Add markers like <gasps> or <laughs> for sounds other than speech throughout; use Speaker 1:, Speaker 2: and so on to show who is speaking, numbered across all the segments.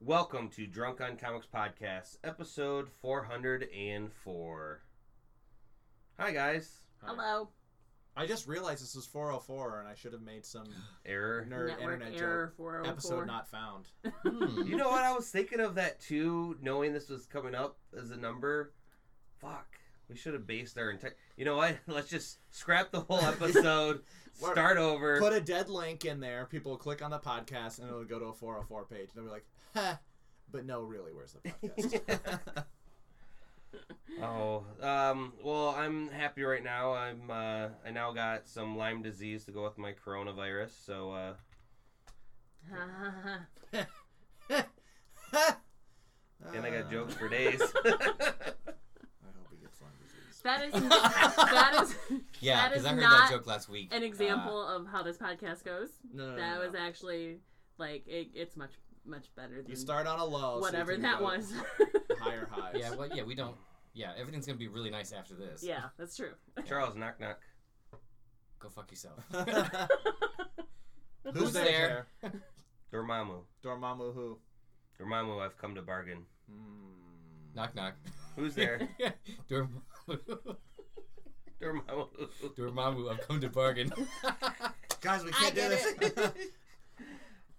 Speaker 1: Welcome to Drunk on Comics Podcast, episode 404. Hi, guys.
Speaker 2: Hello.
Speaker 3: I just realized this was 404 and I should have made some <gasps>
Speaker 1: Error.
Speaker 3: nerd
Speaker 2: Network
Speaker 3: internet
Speaker 2: error
Speaker 3: joke.
Speaker 2: 404.
Speaker 3: Episode not found. <laughs>
Speaker 4: Hmm.
Speaker 1: You know what? I was thinking of that too, knowing this was coming up as a number. Fuck. We should have based our entire. You know what? <laughs> Let's just scrap the whole <laughs> episode,
Speaker 3: What-
Speaker 1: start over.
Speaker 3: Put a dead link in there. People will click on the podcast and it'll go to a 404 page. They'll be like, ha. But no, really, where's the podcast? <laughs> <laughs>
Speaker 1: Oh, um, well, I'm happy right now. I'm, uh, I now got some Lyme disease to go with my coronavirus, so, uh, <laughs> and I got jokes for days.
Speaker 3: I hope he gets Lyme disease.
Speaker 2: That is <laughs> that is <laughs>
Speaker 4: Yeah, because I heard
Speaker 2: not
Speaker 4: that joke last week.
Speaker 2: an example of how this podcast goes.
Speaker 3: No, no, no,
Speaker 2: that
Speaker 3: no,
Speaker 2: was
Speaker 3: no.
Speaker 2: actually like it, it's much much better than
Speaker 3: You start on a low.
Speaker 2: whatever
Speaker 3: can
Speaker 2: that
Speaker 3: go
Speaker 2: was. <laughs>
Speaker 3: Higher highs.
Speaker 4: Yeah, well, yeah, we don't. Yeah, everything's gonna be really nice after this.
Speaker 2: yeah, that's true.
Speaker 1: Charles, knock knock.
Speaker 4: Go fuck yourself.
Speaker 3: Who's,
Speaker 4: Who's
Speaker 3: there?
Speaker 4: there?
Speaker 1: Dormammu.
Speaker 3: Dormammu who?
Speaker 1: Dormammu, I've come to bargain.
Speaker 3: Hmm.
Speaker 4: knock knock.
Speaker 1: Who's there?
Speaker 4: Dormammu.
Speaker 1: Dormammu.
Speaker 4: Dormammu, I've come to bargain. <laughs>
Speaker 3: Guys, we can't do this. <laughs>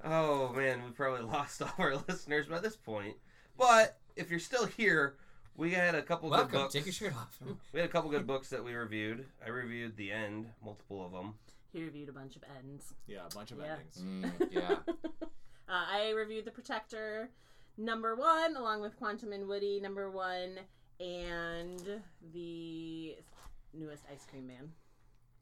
Speaker 1: Oh man, we probably lost all our <laughs> listeners by this point. But if you're still here, we had a couple good books.
Speaker 4: Take your shirt off.
Speaker 1: We had a couple good books that we reviewed. I reviewed The End, multiple of them.
Speaker 2: He reviewed a bunch of ends.
Speaker 3: yeah, a bunch of
Speaker 2: Yeah.
Speaker 3: endings.
Speaker 4: Mm, yeah.
Speaker 2: Uh, I reviewed The Protector number one, along with Quantum and Woody number one, and the newest Ice Cream Man.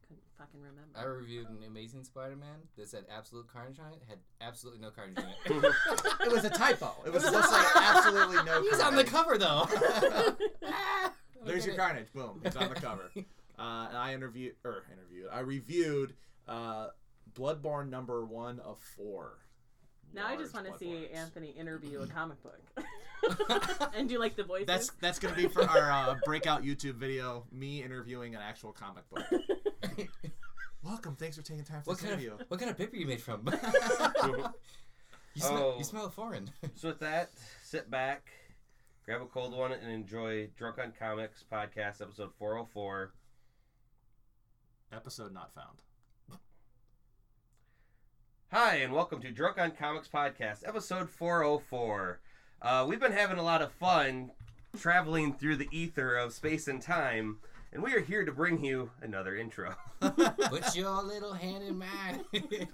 Speaker 2: Couldn't fucking remember.
Speaker 4: I reviewed an Amazing Spider-Man that said absolute carnage on it. Had absolutely no carnage in it. <laughs>
Speaker 3: It was a typo. It was supposed to say absolutely no.
Speaker 4: He's on the
Speaker 3: carnage.
Speaker 4: cover though. <laughs> Ah,
Speaker 3: There's your carnage. Boom. It's on the cover. <laughs> Uh, and I interviewed, or interviewed, I reviewed uh, Bloodborne number one of four.
Speaker 2: now I just want to see
Speaker 3: Bloodbornes.
Speaker 2: Anthony interview a comic book. <laughs> and do like the voices.
Speaker 3: That's that's gonna be for our uh, breakout YouTube video. Me interviewing an actual comic book. <laughs> Welcome. Thanks for taking time for
Speaker 4: What
Speaker 3: this
Speaker 4: kind
Speaker 3: interview.
Speaker 4: of what kind of paper you made from? you,
Speaker 1: Oh.
Speaker 4: smell, you smell foreign.
Speaker 1: So with that, sit back, grab a cold one, and enjoy Drunk on Comics podcast episode 404.
Speaker 3: Episode not found.
Speaker 1: Hi, and welcome to Drunk on Comics podcast episode 404. Uh, we've been having a lot of fun traveling through the ether of space and time, and we are here to bring you another intro. <laughs>
Speaker 4: Put your little hand in mine. <laughs>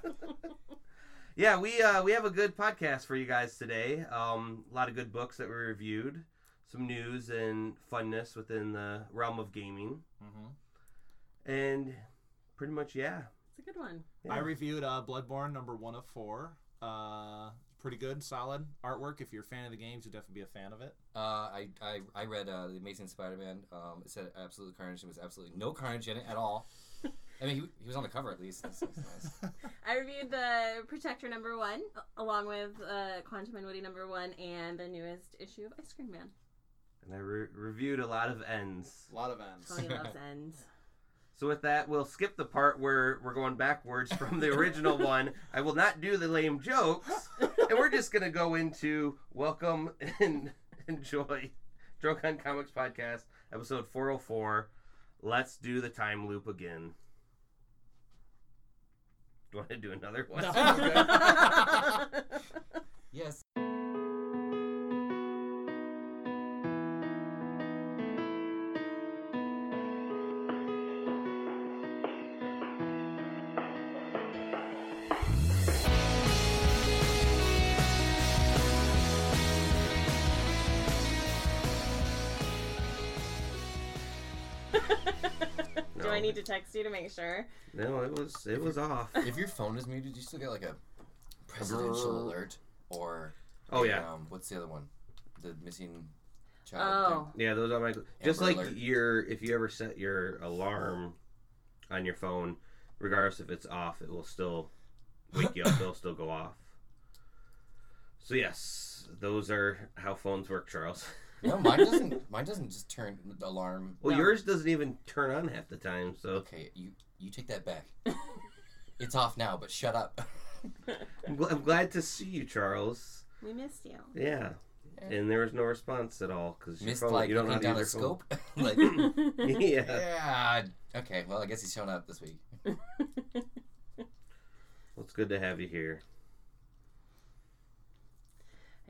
Speaker 1: Yeah, we uh, we have a good podcast for you guys today. Um, a lot of good books that we reviewed, some news and funness within the realm of gaming,
Speaker 3: hmm
Speaker 1: and pretty much yeah.
Speaker 2: it's a good one.
Speaker 3: I reviewed uh, Bloodborne number one of four. Uh, pretty good, solid artwork. If you're a fan of the games, you'll definitely be a fan of it.
Speaker 4: Uh, I, I I read uh, the Amazing Spider-Man. Um, it said absolute carnage. There was absolutely no carnage in it at all. <laughs> I mean, he, he was on the cover at least. That's, that's nice. <laughs>
Speaker 2: I reviewed the Protector number one, along with uh, Quantum and Woody number one, and the newest issue of Ice Cream Man.
Speaker 1: And I re- reviewed a lot of ends.
Speaker 3: a lot of ends.
Speaker 2: Tony loves <laughs> ends.
Speaker 1: So with that, we'll skip the part where we're going backwards from the original <laughs> one. I will not do the lame jokes, and we're just gonna go into welcome and <laughs> enjoy Drunk on Comics podcast episode 404. Let's do the time loop again. Do you want to do another one?
Speaker 3: No. <laughs>
Speaker 4: yes.
Speaker 2: Need to text you to make sure?
Speaker 1: No, it was it was off.
Speaker 4: If your phone is muted, you still get like a presidential alert or
Speaker 1: Oh
Speaker 4: a,
Speaker 1: yeah,
Speaker 4: Um, what's the other one? The missing child.
Speaker 2: Oh,
Speaker 1: yeah. Those are my just like
Speaker 4: Alert.
Speaker 1: your if you ever set your alarm on your phone, regardless if it's off, it will still wake you up. <laughs> It'll still go off. So yes, those are how phones work, Charles.
Speaker 4: Thing. No, mine doesn't. Mine doesn't just turn the alarm.
Speaker 1: Well,
Speaker 2: No.
Speaker 1: yours doesn't even turn on half the time. So
Speaker 4: Okay, you you take that back. it's off now, but shut up.
Speaker 1: I'm, gl- I'm glad to see you, Charles.
Speaker 2: We missed you.
Speaker 1: Yeah. And there was no response at all because
Speaker 4: Missed like
Speaker 1: you don't
Speaker 4: looking
Speaker 1: know how
Speaker 4: down
Speaker 1: to
Speaker 4: the
Speaker 1: use your
Speaker 4: scope. <laughs> like,
Speaker 1: yeah.
Speaker 4: yeah. Okay. Well, I guess he's showing up this week.
Speaker 1: Well, it's good to have you here.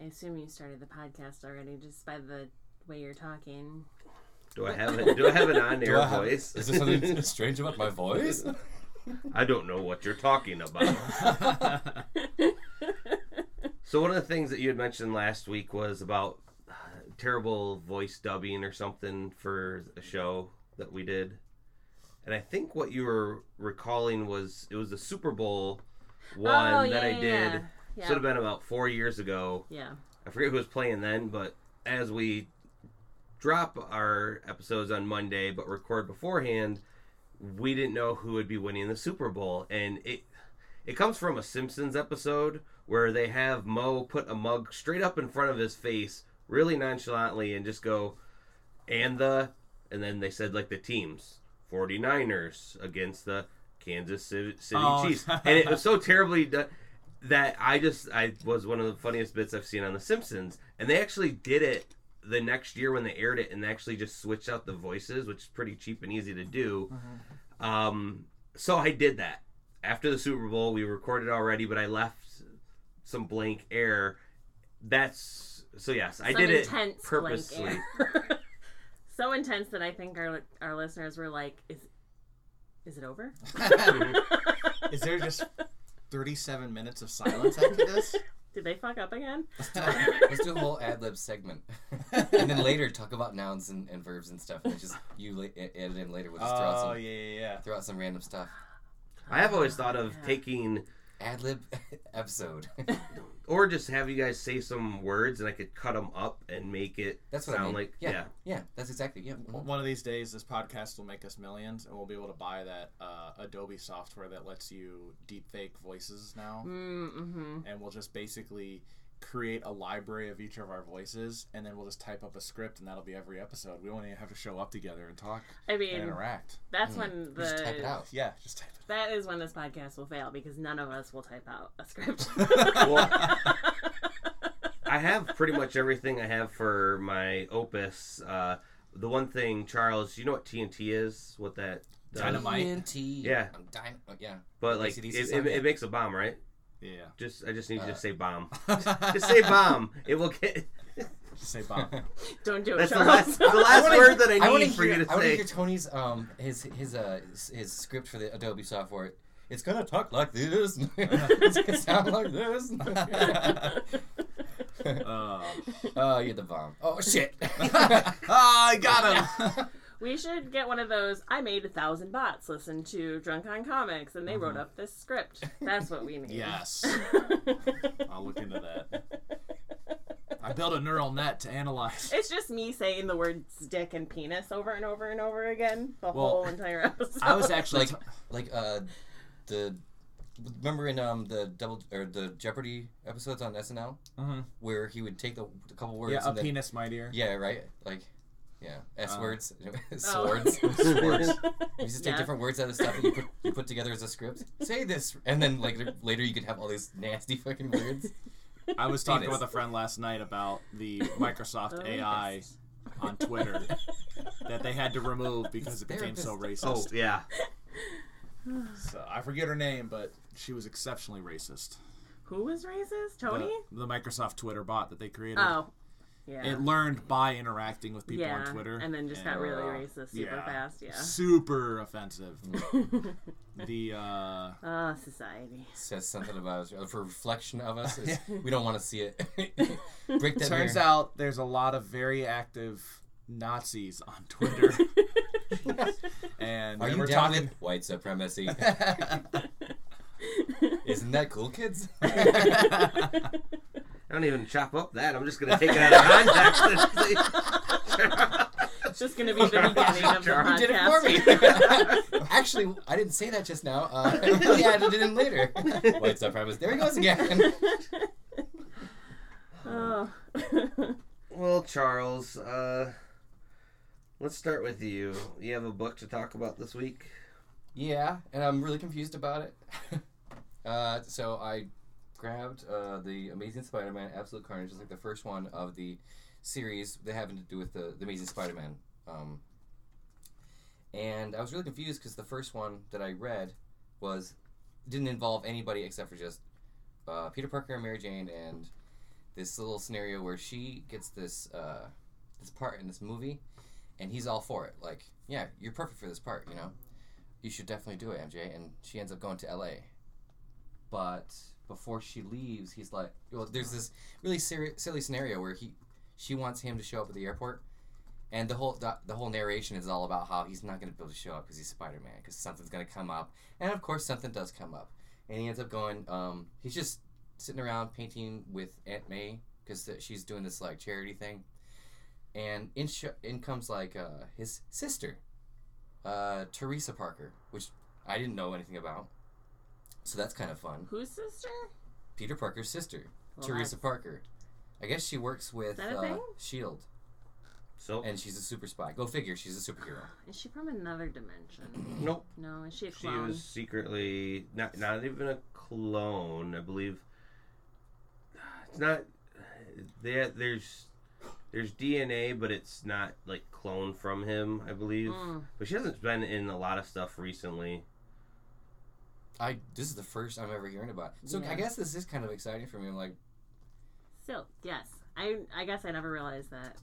Speaker 2: I assume you started the podcast already just by the way you're talking.
Speaker 1: Do I have it? Do I have an <laughs> on-air
Speaker 4: I have-
Speaker 1: voice?
Speaker 4: Is there something <laughs> strange about my voice?
Speaker 1: I don't know what you're talking about. <laughs> So one of the things that you had mentioned last week was about uh, terrible voice dubbing or something for a show that we did. And I think what you were recalling was it was the Super Bowl one
Speaker 2: oh,
Speaker 1: that I did.
Speaker 2: Yeah. Yeah.
Speaker 1: Should have been about four years ago.
Speaker 2: yeah.
Speaker 1: I forget who was playing then, but as we drop our episodes on Monday but record beforehand, we didn't know who would be winning the Super Bowl. And it it comes from a Simpsons episode where they have Moe put a mug straight up in front of his face really nonchalantly and just go and the and then they said like the teams 49ers against the Kansas City, City
Speaker 3: Oh.
Speaker 1: Chiefs. <laughs> And it was so terribly done that I just I was one of the funniest bits I've seen on The Simpsons, and they actually did it the next year when they aired it, and they actually just switched out the voices, which is pretty cheap and easy to do. Um, so I did that after the Super Bowl. We recorded already, but I left some blank air. That's so yes, I did it purposely. <laughs>
Speaker 2: so intense that I think our our listeners were like, "Is is it over?" <laughs>
Speaker 3: Is there just 37 minutes of silence after this? <laughs>
Speaker 2: Did they fuck up again?
Speaker 4: Let's do a whole ad lib segment, <laughs> and then later talk about nouns and, and verbs and stuff, and just you la- edit in later. We'll just throw out
Speaker 3: Oh
Speaker 4: some
Speaker 3: yeah, yeah, yeah.
Speaker 4: throw out some random stuff.
Speaker 1: I have always thought of
Speaker 2: Yeah.
Speaker 1: taking
Speaker 4: Ad lib <laughs> episode. <laughs>
Speaker 1: or just have you guys say some words, and I could cut them up and make it
Speaker 4: That's what
Speaker 1: sound
Speaker 4: I mean.
Speaker 1: like
Speaker 4: yeah,
Speaker 1: yeah.
Speaker 4: yeah, that's exactly yeah.
Speaker 3: W- One of these days, this podcast will make us millions, and we'll be able to buy that uh, Adobe software that lets you deepfake voices now.
Speaker 2: Mm-hmm.
Speaker 3: And we'll just basically create a library of each of our voices, and then we'll just type up a script, and that'll be every episode. We won't even have to show up together and talk
Speaker 2: I
Speaker 3: and
Speaker 2: mean,
Speaker 3: interact.
Speaker 2: that's
Speaker 4: Mm.
Speaker 2: when the
Speaker 4: just type it out.
Speaker 3: Yeah, just type
Speaker 2: that is when this podcast will fail because none of us will type out a script. <laughs>
Speaker 1: Well, <laughs> I have pretty much everything I have for my opus. Uh, the one thing, Charles, you know what TNT is? What that does?
Speaker 3: Dynamite.
Speaker 4: TNT.
Speaker 1: Yeah.
Speaker 4: I'm dying. oh, yeah.
Speaker 1: But like, it, it, it makes a bomb, right?
Speaker 3: Yeah.
Speaker 1: Just I just need you
Speaker 4: Uh,
Speaker 1: to say bomb.
Speaker 3: just <laughs>
Speaker 1: Just say bomb. It will get. <laughs>
Speaker 3: Just say bomb. <laughs>
Speaker 2: Don't do it,
Speaker 1: That's the
Speaker 2: Charles.
Speaker 1: last, the last
Speaker 4: wanna-
Speaker 1: word that I
Speaker 4: I want
Speaker 1: need
Speaker 4: to
Speaker 1: for
Speaker 4: hear.
Speaker 1: you to
Speaker 4: I want to
Speaker 1: say.
Speaker 4: hear Tony's um his his uh his, his script for the Adobe software. It's gonna talk like this. it's gonna sound like this.
Speaker 3: Uh,
Speaker 4: oh, you're the bomb. Oh shit.
Speaker 3: ah, I got him.
Speaker 2: We should get one of those. I made a thousand bots listen to Drunk on Comics, and they wrote up this script. That's what we <laughs> need.
Speaker 3: yes, <laughs> I'll look into that. I built a neural net to analyze.
Speaker 2: It's just me saying the words dick and penis over and over and over again the
Speaker 3: Well,
Speaker 2: whole entire episode.
Speaker 3: I was actually
Speaker 4: like like uh the remember in um the double or the Jeopardy episodes on SNL
Speaker 3: Mhm.
Speaker 4: where he would take the, a couple words
Speaker 3: yeah, a
Speaker 4: then
Speaker 3: penis, my dear.
Speaker 4: yeah right like yeah S
Speaker 3: Uh,
Speaker 4: words <laughs>
Speaker 2: Oh.
Speaker 4: swords <laughs> swords. <laughs> You just take
Speaker 2: Yeah.
Speaker 4: different words out of stuff that you put you put together as a script. Say this, and then like later you could have all these nasty fucking words.
Speaker 3: I was talking
Speaker 4: Penis.
Speaker 3: with a friend last night about the Microsoft
Speaker 2: Oh,
Speaker 3: AI
Speaker 2: yes.
Speaker 3: on Twitter that they had to remove because it became so racist.
Speaker 1: Oh
Speaker 3: racist.
Speaker 1: yeah. <sighs>
Speaker 3: So I forget her name, but she was exceptionally racist.
Speaker 2: Who was racist? Tony?
Speaker 3: The, the Microsoft Twitter bot that they created.
Speaker 2: oh, yeah.
Speaker 3: It learned by interacting with people
Speaker 2: yeah,
Speaker 3: on Twitter.
Speaker 2: and then just got really
Speaker 4: uh,
Speaker 2: racist super
Speaker 3: yeah.
Speaker 2: fast. Yeah.
Speaker 3: Super offensive. <laughs> the uh
Speaker 2: Ah, society.
Speaker 4: Says something about us. For reflection of us, is, <laughs> we don't want to see it. <laughs> Break that
Speaker 3: turns
Speaker 4: mirror.
Speaker 3: out there's a lot of very active Nazis on Twitter. and
Speaker 4: Are
Speaker 3: they
Speaker 4: you
Speaker 3: were
Speaker 4: down
Speaker 3: talking
Speaker 4: with white supremacy? Isn't that cool, kids?
Speaker 1: I don't even chop up that. I'm just gonna take it out of context. and say-
Speaker 2: It's <laughs> just gonna be the beginning of the podcast.
Speaker 4: You did it for me. <laughs> Actually, I didn't say that just now. Uh, <laughs> we added it in later. White supremacy. There he goes again.
Speaker 2: oh.
Speaker 1: well, Charles, uh, let's start with you. You have a book to talk about this week.
Speaker 4: Yeah, and I'm really confused about it. Uh, so I grabbed uh, the Amazing Spider-Man Absolute Carnage, just like the first one of the series that having to do with the, the Amazing Spider-Man. Um, and I was really confused because the first one that I read was didn't involve anybody except for just uh, Peter Parker and Mary Jane and this little scenario where she gets this uh, this part in this movie, and he's all for it. Like, yeah, you're perfect for this part. You know, you should definitely do it, MJ. And she ends up going to L.A. But before she leaves, he's like, well, there's this really seri- silly scenario where he she wants him to show up at the airport. And the whole the, the whole narration is all about how he's not going to be able to show up because he's Spider Man because something's going to come up, and of course something does come up, and he ends up going. Um, he's just sitting around painting with Aunt May because she's doing this like charity thing, and in sh- in comes like uh, his sister, uh, Teresa Parker, which I didn't know anything about, so that's kind of fun.
Speaker 2: Whose sister?
Speaker 4: Peter Parker's sister,
Speaker 2: Well,
Speaker 4: Teresa
Speaker 2: that's-
Speaker 4: Parker. I guess she works with
Speaker 2: that a
Speaker 4: uh,
Speaker 2: thing?
Speaker 4: Shield,
Speaker 1: So
Speaker 4: and she's a super spy. Go figure, she's a superhero. <gasps>
Speaker 2: Is she from another dimension? <clears throat>
Speaker 1: nope.
Speaker 2: No, is she a clone?
Speaker 1: She was secretly not not even a clone. I believe it's not. There, there's there's DNA, but it's not like cloned from him. I believe,
Speaker 2: Mm.
Speaker 1: but she hasn't been in a lot of stuff recently.
Speaker 4: I this is the first I'm ever hearing about. it. So
Speaker 2: Yeah.
Speaker 4: I guess this is kind of exciting for me. I'm like,
Speaker 2: so yes. I I guess I never realized that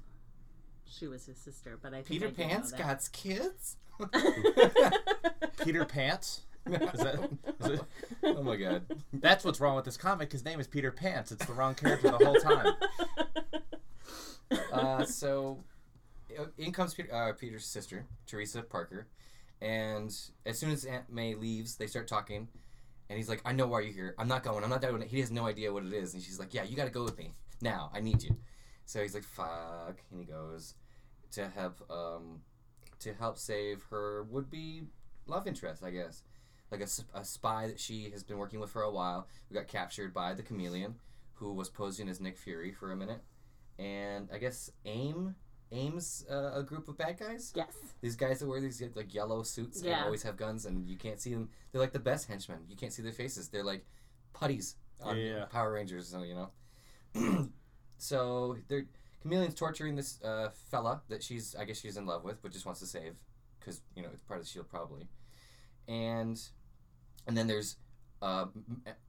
Speaker 2: she was his sister, but I think
Speaker 4: Peter
Speaker 2: I did know
Speaker 4: Pan's
Speaker 2: that.
Speaker 4: got kids. <laughs>
Speaker 3: Peter Pants. Is that? Is it?
Speaker 4: oh my god.
Speaker 3: That's what's wrong with this comic. His name is Peter Pants. It's the wrong character the whole time. <laughs> <laughs>
Speaker 4: Uh, so uh, in comes Peter, uh, Peter's sister, Teresa Parker, and as soon as Aunt May leaves, they start talking. And he's like, "I know why you're here. I'm not going. I'm not doing it." He has no idea what it is, and she's like, "Yeah, you got to go with me now. I need you." So he's like, "Fuck," and he goes to help um, to help save her would-be love interest, I guess, like a spy that she has been working with for a while. We got captured by the Chameleon, who was posing as Nick Fury for a minute, and I guess AIM AIM's uh, a group of bad guys.
Speaker 2: yes.
Speaker 4: These guys that wear these like yellow suits and always have guns, and you can't see them. They're like the best henchmen. You can't see their faces. They're like putties on
Speaker 3: Yeah.
Speaker 4: Power Rangers, so you know. <clears throat> so they're Chameleon's torturing this uh, fella that she's, I guess she's in love with, but just wants to save because you know it's part of the Shield probably. And and then there's uh,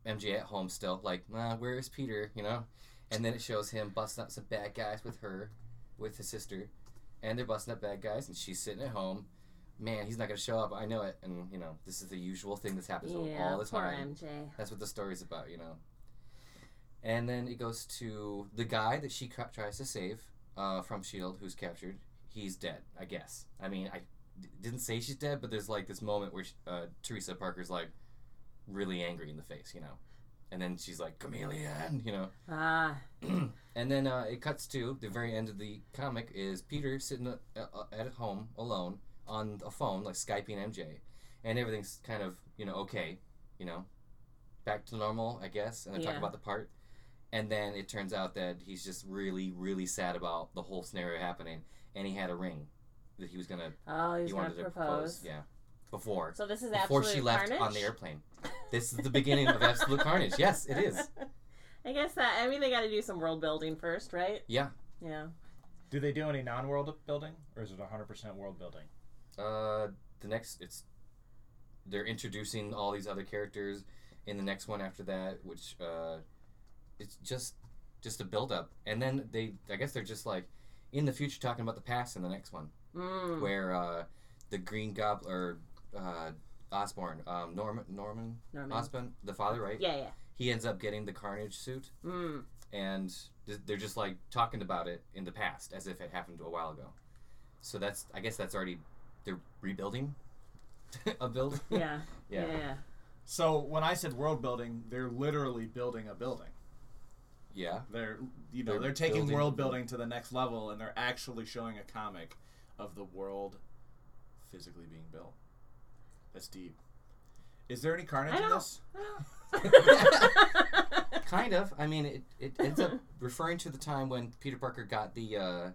Speaker 4: MJ at home still, like, uh, where is Peter? You know. And then it shows him busting up some bad guys with her, with his sister, and they're busting up bad guys, and she's sitting at home. Man, he's not gonna show up. I know it, and you know this is the usual thing that happens
Speaker 2: Yeah,
Speaker 4: all the
Speaker 2: poor
Speaker 4: time.
Speaker 2: MJ.
Speaker 4: That's what the story's about, you know. And then it goes to the guy that she ca- tries to save uh, from Shield, who's captured. He's dead, I guess. I mean, I d- didn't say she's dead, but there's like this moment where sh uh, Teresa Parker's like really angry in the face, you know. And then she's like, chameleon, you know.
Speaker 2: Ah, <clears throat>
Speaker 4: and then uh, it cuts to the very end of the comic is Peter sitting uh, uh, at home alone on a phone, like Skyping MJ, and everything's kind of you know okay, you know, back to normal, I guess. And they talk
Speaker 2: Yeah.
Speaker 4: about the part, and then it turns out that he's just really, really sad about the whole scenario happening, and he had a ring that he was gonna
Speaker 2: oh, he's
Speaker 4: he
Speaker 2: gonna
Speaker 4: wanted to
Speaker 2: propose.
Speaker 4: propose, yeah, before
Speaker 2: So this is
Speaker 4: before she left
Speaker 2: carnage?
Speaker 4: on the airplane. This is the beginning of Absolute Carnage. Yes, it is. <laughs>
Speaker 2: I guess that. I mean, they got to do some world building first, right?
Speaker 4: Yeah.
Speaker 2: Yeah.
Speaker 3: Do they do any non-world building, or is it 100% world building?
Speaker 4: Uh, the next it's they're introducing all these other characters in the next one after that, which uh, it's just just a build up, and then they I guess they're just like in the future talking about the past in the next one,
Speaker 2: Mm.
Speaker 4: where uh, the Green Goblin or uh, Osborn, um, Norman Norman
Speaker 2: Norman.
Speaker 4: Osborn, the father, right?
Speaker 2: Yeah, yeah.
Speaker 4: He ends up getting the Carnage suit,
Speaker 2: Mm.
Speaker 4: and th- they're just like talking about it in the past as if it happened a while ago. So that's I guess that's already they're rebuilding <laughs> a build.
Speaker 2: Yeah.
Speaker 4: Yeah. <laughs>
Speaker 2: yeah. Yeah.
Speaker 3: So when I said world building, they're literally building a building.
Speaker 4: Yeah.
Speaker 3: They're you know
Speaker 4: They're
Speaker 3: they're, taking
Speaker 4: building-
Speaker 3: world building to the next level, and they're actually showing a comic of the world physically being built. That's deep. Is there any carnage
Speaker 2: I
Speaker 3: in
Speaker 2: know.
Speaker 3: this? <laughs> <laughs>
Speaker 4: Kind of. I mean, it, it ends up <laughs> referring to the time when Peter Parker got the uh,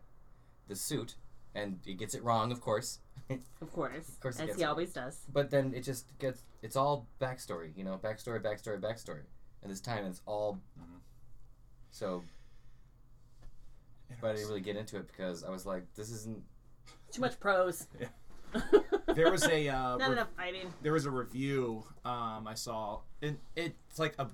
Speaker 4: the suit, and he gets it wrong, of course.
Speaker 2: of course.
Speaker 4: of course he
Speaker 2: as
Speaker 4: gets
Speaker 2: he
Speaker 4: it.
Speaker 2: always does.
Speaker 4: But then it just gets it's all backstory, you know, backstory, backstory, backstory. and this time it's all.
Speaker 3: Mhm.
Speaker 4: So, but I didn't really get into it because I was like, this isn't.
Speaker 2: Too much prose.
Speaker 3: There was a uh, <laughs>
Speaker 2: Not
Speaker 3: re-
Speaker 2: enough fighting.
Speaker 3: there was a review um, I saw, and it's like a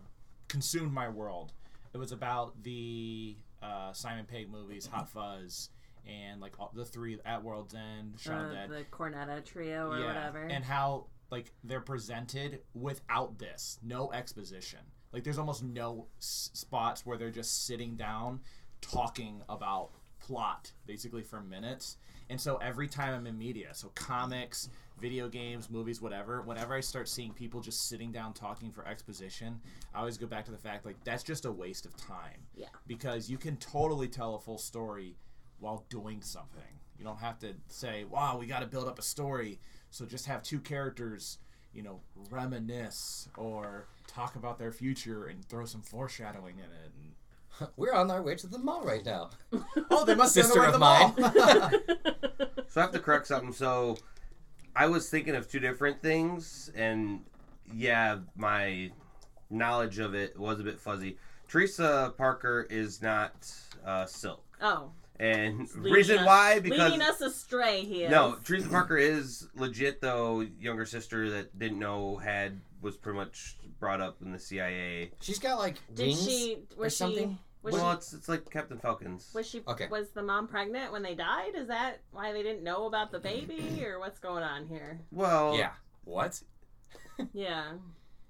Speaker 3: consumed my world. It was about the uh, Simon Pegg movies, Hot Fuzz, and like all, the three at World's End, Shaun
Speaker 2: Uh,
Speaker 3: Dead,
Speaker 2: the Cornetto trio or whatever.
Speaker 3: and how like they're presented without this, no exposition. Like there's almost no s- spots where they're just sitting down talking about plot basically for minutes. And so every time I'm in media, so comics, video games, movies, whatever, whenever I start seeing people just sitting down talking for exposition, I always go back to the fact like that's just a waste of time.
Speaker 2: Yeah.
Speaker 3: Because you can totally tell a full story while doing something. You don't have to say, "Wow, we got to build up a story." So just have two characters, you know, reminisce or talk about their future and throw some foreshadowing in it. And, <laughs>
Speaker 4: We're on our way to the mall right now.
Speaker 3: oh, they must be on the
Speaker 4: Sister
Speaker 3: have
Speaker 4: of
Speaker 3: mine. <laughs> <laughs>
Speaker 1: So I have to correct something. So I was thinking of two different things, and yeah, my knowledge of it was a bit fuzzy. Teresa Parker is not uh, Silk,
Speaker 2: oh,
Speaker 1: and
Speaker 2: leading
Speaker 1: reason
Speaker 2: us-
Speaker 1: why because
Speaker 2: leading us astray here.
Speaker 1: no, Teresa Parker is legit though. Younger sister that didn't know had was pretty much brought up in the CIA.
Speaker 4: She's got like
Speaker 2: Did
Speaker 4: wings.
Speaker 2: she? Was she?
Speaker 4: something?
Speaker 2: Was
Speaker 1: well,
Speaker 2: she?
Speaker 1: it's it's like Captain Falcons.
Speaker 2: Was she?
Speaker 4: Okay.
Speaker 2: Was the mom pregnant when they died? Is that why they didn't know about the baby, or what's going on here?
Speaker 1: Well,
Speaker 4: Yeah. What?
Speaker 2: Yeah,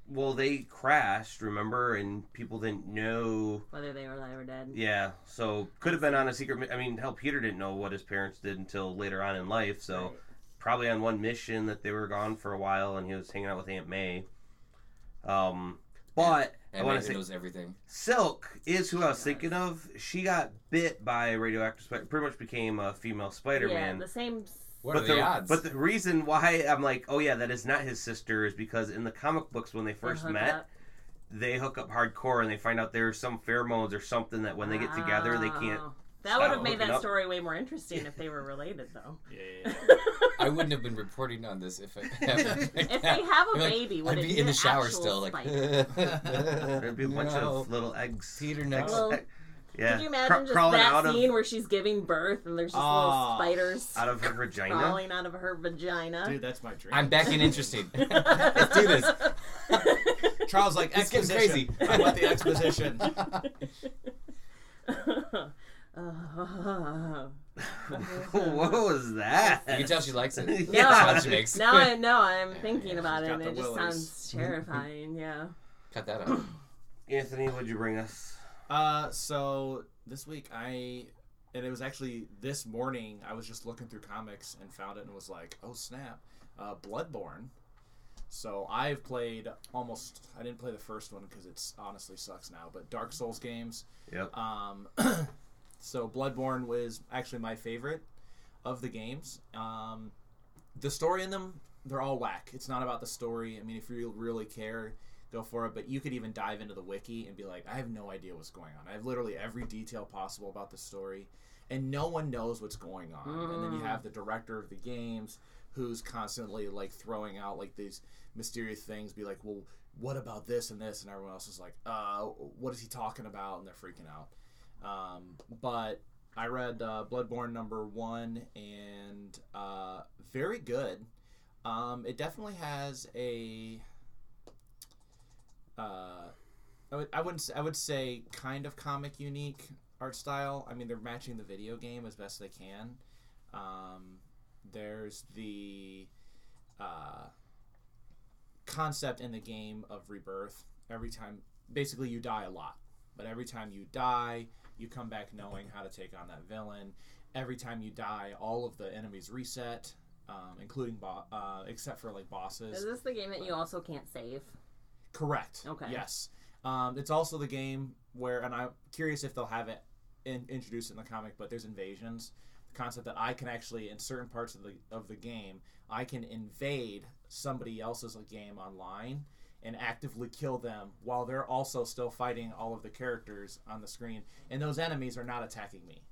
Speaker 1: Well, they crashed, remember, and people didn't know
Speaker 2: whether they were alive or dead.
Speaker 1: Yeah, so could have been on a secret. mi- I mean, hell, Peter didn't know what his parents did until later on in life. So
Speaker 3: Right.
Speaker 1: probably on one mission that they were gone for a while, and he was hanging out with Aunt May. Um, but I want to say
Speaker 4: knows everything.
Speaker 1: Silk is who I was thinking of. She got bit by a radioactive spider. Pretty much became a female Spider-Man.
Speaker 2: the same.
Speaker 4: What
Speaker 1: but
Speaker 4: are the,
Speaker 1: the,
Speaker 4: odds?
Speaker 1: but the reason why I'm like, oh yeah, that is not his sister, is because in the comic books when they
Speaker 2: they
Speaker 1: first
Speaker 2: hook
Speaker 1: met,
Speaker 2: up.
Speaker 1: they hook up hardcore and they find out there's some pheromones or something that when they get together they can't.
Speaker 2: That would have made that
Speaker 1: up.
Speaker 2: story way more interesting if they were related, though. <laughs>
Speaker 3: Yeah. <laughs>
Speaker 4: I wouldn't have been reporting on this if it <laughs> happened.
Speaker 2: If they have a
Speaker 4: Like,
Speaker 2: baby, would
Speaker 4: I'd
Speaker 2: it
Speaker 4: be
Speaker 2: be
Speaker 4: in the shower still, like?
Speaker 1: There'd be a bunch
Speaker 4: No.
Speaker 1: of little eggs.
Speaker 4: Peter next.
Speaker 2: Well,
Speaker 1: yeah.
Speaker 2: Could you imagine
Speaker 1: cra-
Speaker 2: just
Speaker 1: crawling
Speaker 2: that
Speaker 1: out
Speaker 2: scene
Speaker 1: of
Speaker 2: where she's giving birth and there's just
Speaker 3: Oh.
Speaker 2: little spiders
Speaker 1: out of her vagina?
Speaker 2: crawling out of her vagina?
Speaker 3: Dude, that's my dream.
Speaker 4: I'm back in interesting. <laughs> Let's do this. <laughs>
Speaker 3: Charles like
Speaker 4: It's getting
Speaker 3: exposition.
Speaker 4: crazy.
Speaker 3: I want the exposition.
Speaker 2: Oh. <laughs>
Speaker 1: what was that?
Speaker 4: You can tell she likes it.
Speaker 1: Yeah.
Speaker 2: No,
Speaker 4: That's what she makes.
Speaker 2: now I know I'm thinking
Speaker 4: yeah,
Speaker 2: about it,
Speaker 3: got
Speaker 2: and
Speaker 3: the
Speaker 2: it just
Speaker 3: willies.
Speaker 2: sounds terrifying. Yeah.
Speaker 4: Cut that out.
Speaker 1: Anthony, what'd you bring us?
Speaker 3: Uh, so this week I, and it was actually this morning. I was just looking through comics and found it and was like, oh snap, uh, Bloodborne. So I've played almost. I didn't play the first one because it's honestly sucks now. But Dark Souls games.
Speaker 1: Yep.
Speaker 3: Um, <clears throat> so Bloodborne was actually my favorite of the games. Um, the story in them, they're all whack. It's not about the story. I mean, if you really care, go for it. But you could even dive into the wiki and be like, I have no idea what's going on. I have literally every detail possible about the story, and no one knows what's going on. And then you
Speaker 2: Mm.
Speaker 3: have the director of the games who's constantly like throwing out like these mysterious things, be like, well, what about this and this, and everyone else is like, uh, what is he talking about? And they're freaking out. Um, but I read uh, Bloodborne number one, and uh, very good. Um, it definitely has a. Uh, I would I wouldn't I would say kind of comic unique art style. I mean they're matching the video game as best they can. Um, there's the uh, concept in the game of rebirth. Every time, basically, you die a lot, but every time you die, you come back knowing how to take on that villain. Every time you die, all of the enemies reset, um, including bo- uh, except for like bosses.
Speaker 2: Is this the game that you also can't save?
Speaker 3: Correct.
Speaker 2: Okay.
Speaker 3: Yes. Um, it's also the game where, and I'm curious if they'll have it in, introduced in the comic, but there's invasions. The concept that I can actually, in certain parts of the of the game, I can invade somebody else's game online and actively kill them while they're also still fighting all of the characters on the screen, and those enemies are not attacking me.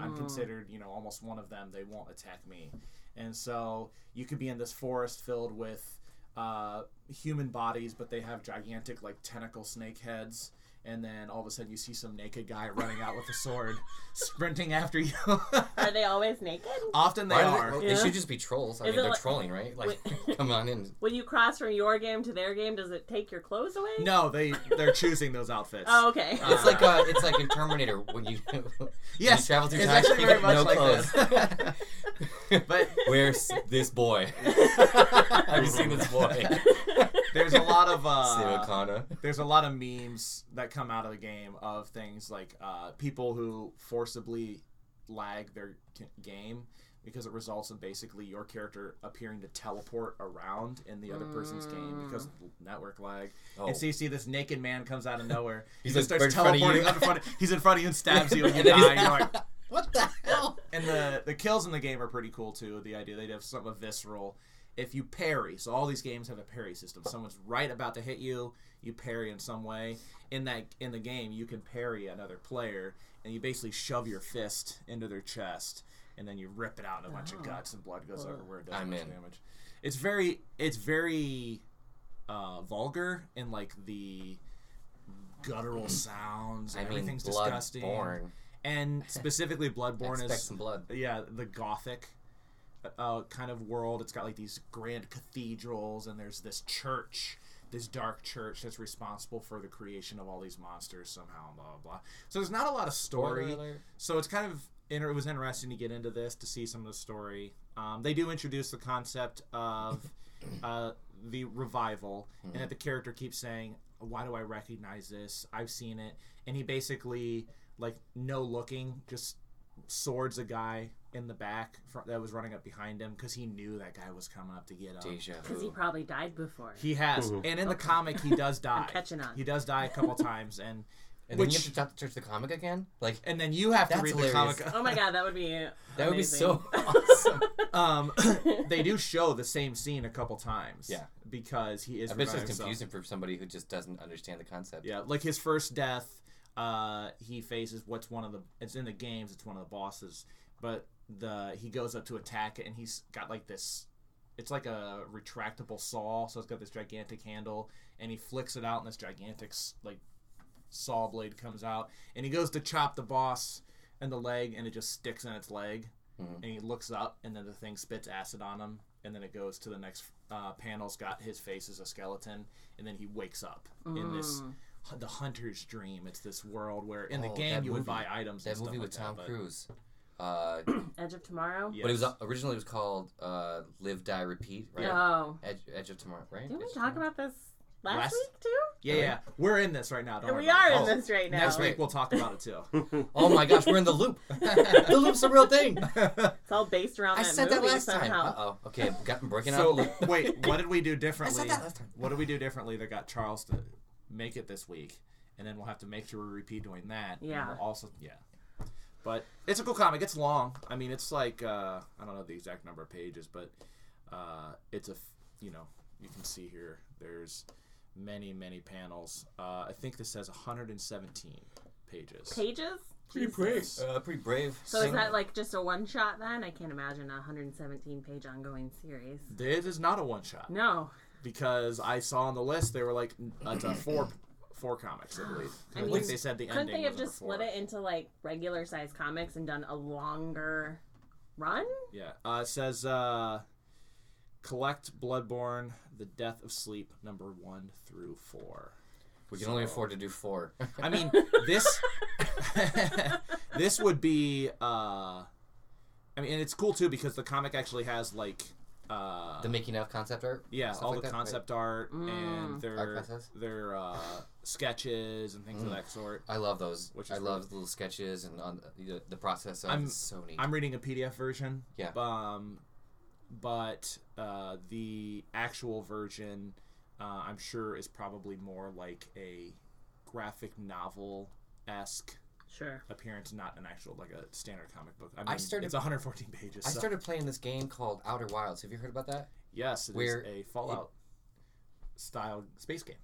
Speaker 3: I'm
Speaker 2: Mm.
Speaker 3: considered, you know, almost one of them. They won't attack me, and so you could be in this forest filled with uh, human bodies, but they have gigantic like tentacle snake heads. And then all of a sudden, you see some naked guy running out with a sword, <laughs> sprinting after you. <laughs>
Speaker 2: Are they always naked?
Speaker 3: Often they
Speaker 4: Why do
Speaker 3: are.
Speaker 4: well,
Speaker 2: Yeah.
Speaker 4: They should just be trolls. I
Speaker 2: Is
Speaker 4: mean, they're
Speaker 2: like-
Speaker 4: trolling, right? Like, <laughs> come on in.
Speaker 2: When you cross from your game to their game, does it take your clothes away?
Speaker 3: No, they they're choosing those outfits.
Speaker 2: Oh, okay.
Speaker 3: Uh,
Speaker 4: It's like uh, it's like in Terminator when you when
Speaker 3: yes,
Speaker 4: you travel through
Speaker 3: it's
Speaker 4: time.
Speaker 3: actually
Speaker 4: you
Speaker 3: very much
Speaker 4: no
Speaker 3: like
Speaker 4: clothes. <laughs>
Speaker 3: But-
Speaker 4: where's this boy? <laughs> Have you seen this boy? <laughs>
Speaker 3: there's a lot of uh, there's a lot of memes that come out of the game of things like uh, people who forcibly lag their game because it results in basically your character appearing to teleport around in the other person's game because of network lag.
Speaker 4: Oh.
Speaker 3: And so you see this naked man comes out of nowhere. he just
Speaker 4: like
Speaker 3: starts
Speaker 4: right in front of
Speaker 3: teleporting
Speaker 4: you.
Speaker 3: up in front. Of, he's in front of you and stabs you, and you die. You're like,
Speaker 4: what the?
Speaker 3: And the the kills in the game are pretty cool too. The idea they have some of visceral. If you parry, so all these games have a parry system. Someone's right about to hit you, you parry in some way. In that in the game, you can parry another player, and you basically shove your fist into their chest, and then you rip it out, and a bunch of
Speaker 2: Oh.
Speaker 3: guts and blood goes
Speaker 2: Cool.
Speaker 3: everywhere. It does
Speaker 4: I'm
Speaker 3: much
Speaker 4: in.
Speaker 3: damage. It's very it's very uh, vulgar in like the guttural sounds.
Speaker 4: I
Speaker 3: And
Speaker 4: mean,
Speaker 3: everything's disgusting.
Speaker 4: Bloodborne.
Speaker 3: And <laughs> specifically, Bloodborne is
Speaker 4: some blood.
Speaker 3: yeah the gothic uh, kind of world. It's got like these grand cathedrals and there's this church this dark church that's responsible for the creation of all these monsters somehow blah blah blah. So there's not a lot of story.
Speaker 4: Spoiler
Speaker 3: so it's kind of inter- it was interesting to get into this to see some of the story. Um, they do introduce the concept of <coughs> uh, the revival and that the character keeps saying why do i recognize this? I've seen it. And he basically like no looking just swords a guy in the back fr- that was running up behind him because he knew that guy was coming up to get him
Speaker 2: Because he probably died before.
Speaker 3: he has and in the comic he does <laughs> die I'm
Speaker 2: catching on.
Speaker 3: he does die a couple times and
Speaker 4: And then
Speaker 3: which-
Speaker 4: you have to have to search the comic again. Like
Speaker 3: and then you have to
Speaker 4: That's
Speaker 3: read
Speaker 4: hilarious.
Speaker 3: the comic
Speaker 2: oh my god, that would be <laughs>
Speaker 4: that would be so <laughs> awesome.
Speaker 3: um, they do show the same scene a couple times.
Speaker 4: Yeah.
Speaker 3: because he is.
Speaker 4: I bet it's
Speaker 3: reviving
Speaker 4: just
Speaker 3: himself.
Speaker 4: confusing for somebody who just doesn't understand the concept.
Speaker 3: Yeah, like his first death, uh, he faces what's one of the. It's in the games. It's one of the bosses, but the he goes up to attack it, and he's got like this. It's like a retractable saw, so it's got this gigantic handle, and he flicks it out, and this gigantic like saw blade comes out, and he goes to chop the boss in the leg, and it just sticks in its leg,
Speaker 4: Mhm.
Speaker 3: and he looks up, and then the thing spits acid on him, and then it goes to the next uh, panel's got his face as a skeleton, and then he wakes up in this
Speaker 2: Mm.
Speaker 3: The hunter's dream. It's this world where in the
Speaker 4: Oh,
Speaker 3: game
Speaker 4: that
Speaker 3: you would
Speaker 4: movie.
Speaker 3: buy items.
Speaker 4: That
Speaker 3: and stuff
Speaker 4: movie
Speaker 3: like
Speaker 4: with Tom
Speaker 3: that, but-
Speaker 4: Cruise. Uh, <coughs>
Speaker 2: Edge of Tomorrow.
Speaker 3: Yes.
Speaker 4: But it was uh, originally it was called uh, Live Die Repeat, right?
Speaker 2: No.
Speaker 4: Edge, Edge of Tomorrow, right?
Speaker 2: Didn't we
Speaker 4: Edge of
Speaker 2: talk
Speaker 4: Tomorrow?
Speaker 2: about this last,
Speaker 3: Last-
Speaker 2: week too?
Speaker 3: Yeah, yeah, we're in this right now. Don't worry
Speaker 2: we
Speaker 3: about
Speaker 2: are
Speaker 3: it.
Speaker 2: in
Speaker 3: Oh,
Speaker 2: this right now.
Speaker 3: Next week we'll talk about it too. <laughs>
Speaker 4: Oh my gosh, we're in the loop. <laughs> the loop's a real thing. <laughs>
Speaker 2: It's all based around
Speaker 4: I
Speaker 2: that
Speaker 4: said that
Speaker 2: movie
Speaker 4: last time.
Speaker 2: somehow.
Speaker 4: Uh oh. Okay, got breaking out.
Speaker 3: so
Speaker 4: the loop.
Speaker 3: wait, what did we do
Speaker 4: I
Speaker 3: differently?
Speaker 4: said that last time.
Speaker 3: What did we do differently that got Charles to make it this week? And then we'll have to make sure we repeat doing that. and
Speaker 2: Yeah.
Speaker 3: we'll also, yeah. But it's a cool comic. It's long. I mean, it's like uh, I don't know the exact number of pages, but uh, it's a you know you can see here. There's many many panels. Uh, I think this says 117 pages.
Speaker 2: Pages?
Speaker 4: Pretty brave. Uh, pretty brave.
Speaker 2: So is that like just a one shot then? I can't imagine a 117 page ongoing series.
Speaker 3: This is not a one shot
Speaker 2: No.
Speaker 3: Because I saw on the list they were like uh, it's a four <clears throat> four comics I believe. I,
Speaker 2: I mean,
Speaker 3: think they said the
Speaker 2: Couldn't
Speaker 3: ending
Speaker 2: they have just split it into like regular size comics and done a longer run?
Speaker 3: Yeah. Uh, it says uh, collect Bloodborne, The Death of Sleep, number one through four.
Speaker 4: we can only afford to do four.
Speaker 3: I mean, <laughs> this <laughs> this would be. Uh, I mean, and it's cool too because the comic actually has like. Uh,
Speaker 4: the making of concept art.
Speaker 3: yeah, all
Speaker 4: like
Speaker 3: the
Speaker 4: that, right?
Speaker 3: concept art
Speaker 2: Mm.
Speaker 3: and their
Speaker 4: process?
Speaker 3: their uh, sketches and things of
Speaker 4: Mm.
Speaker 3: that sort.
Speaker 4: I love those.
Speaker 3: Which
Speaker 4: I
Speaker 3: is
Speaker 4: love the little sketches and on the, the process of
Speaker 3: I'm-
Speaker 4: it's so neat.
Speaker 3: I'm reading a PDF version.
Speaker 4: Yeah.
Speaker 3: Um, but uh, the actual version, uh, I'm sure, is probably more like a graphic novel esque
Speaker 2: Sure.
Speaker 3: appearance, not an actual like a standard comic book. I, mean,
Speaker 4: I started-
Speaker 3: It's 114 pages.
Speaker 4: I
Speaker 3: so-
Speaker 4: started playing this game called Outer Wilds. Have you heard about that?
Speaker 3: Yes, it is
Speaker 4: where
Speaker 3: a Fallout style space game.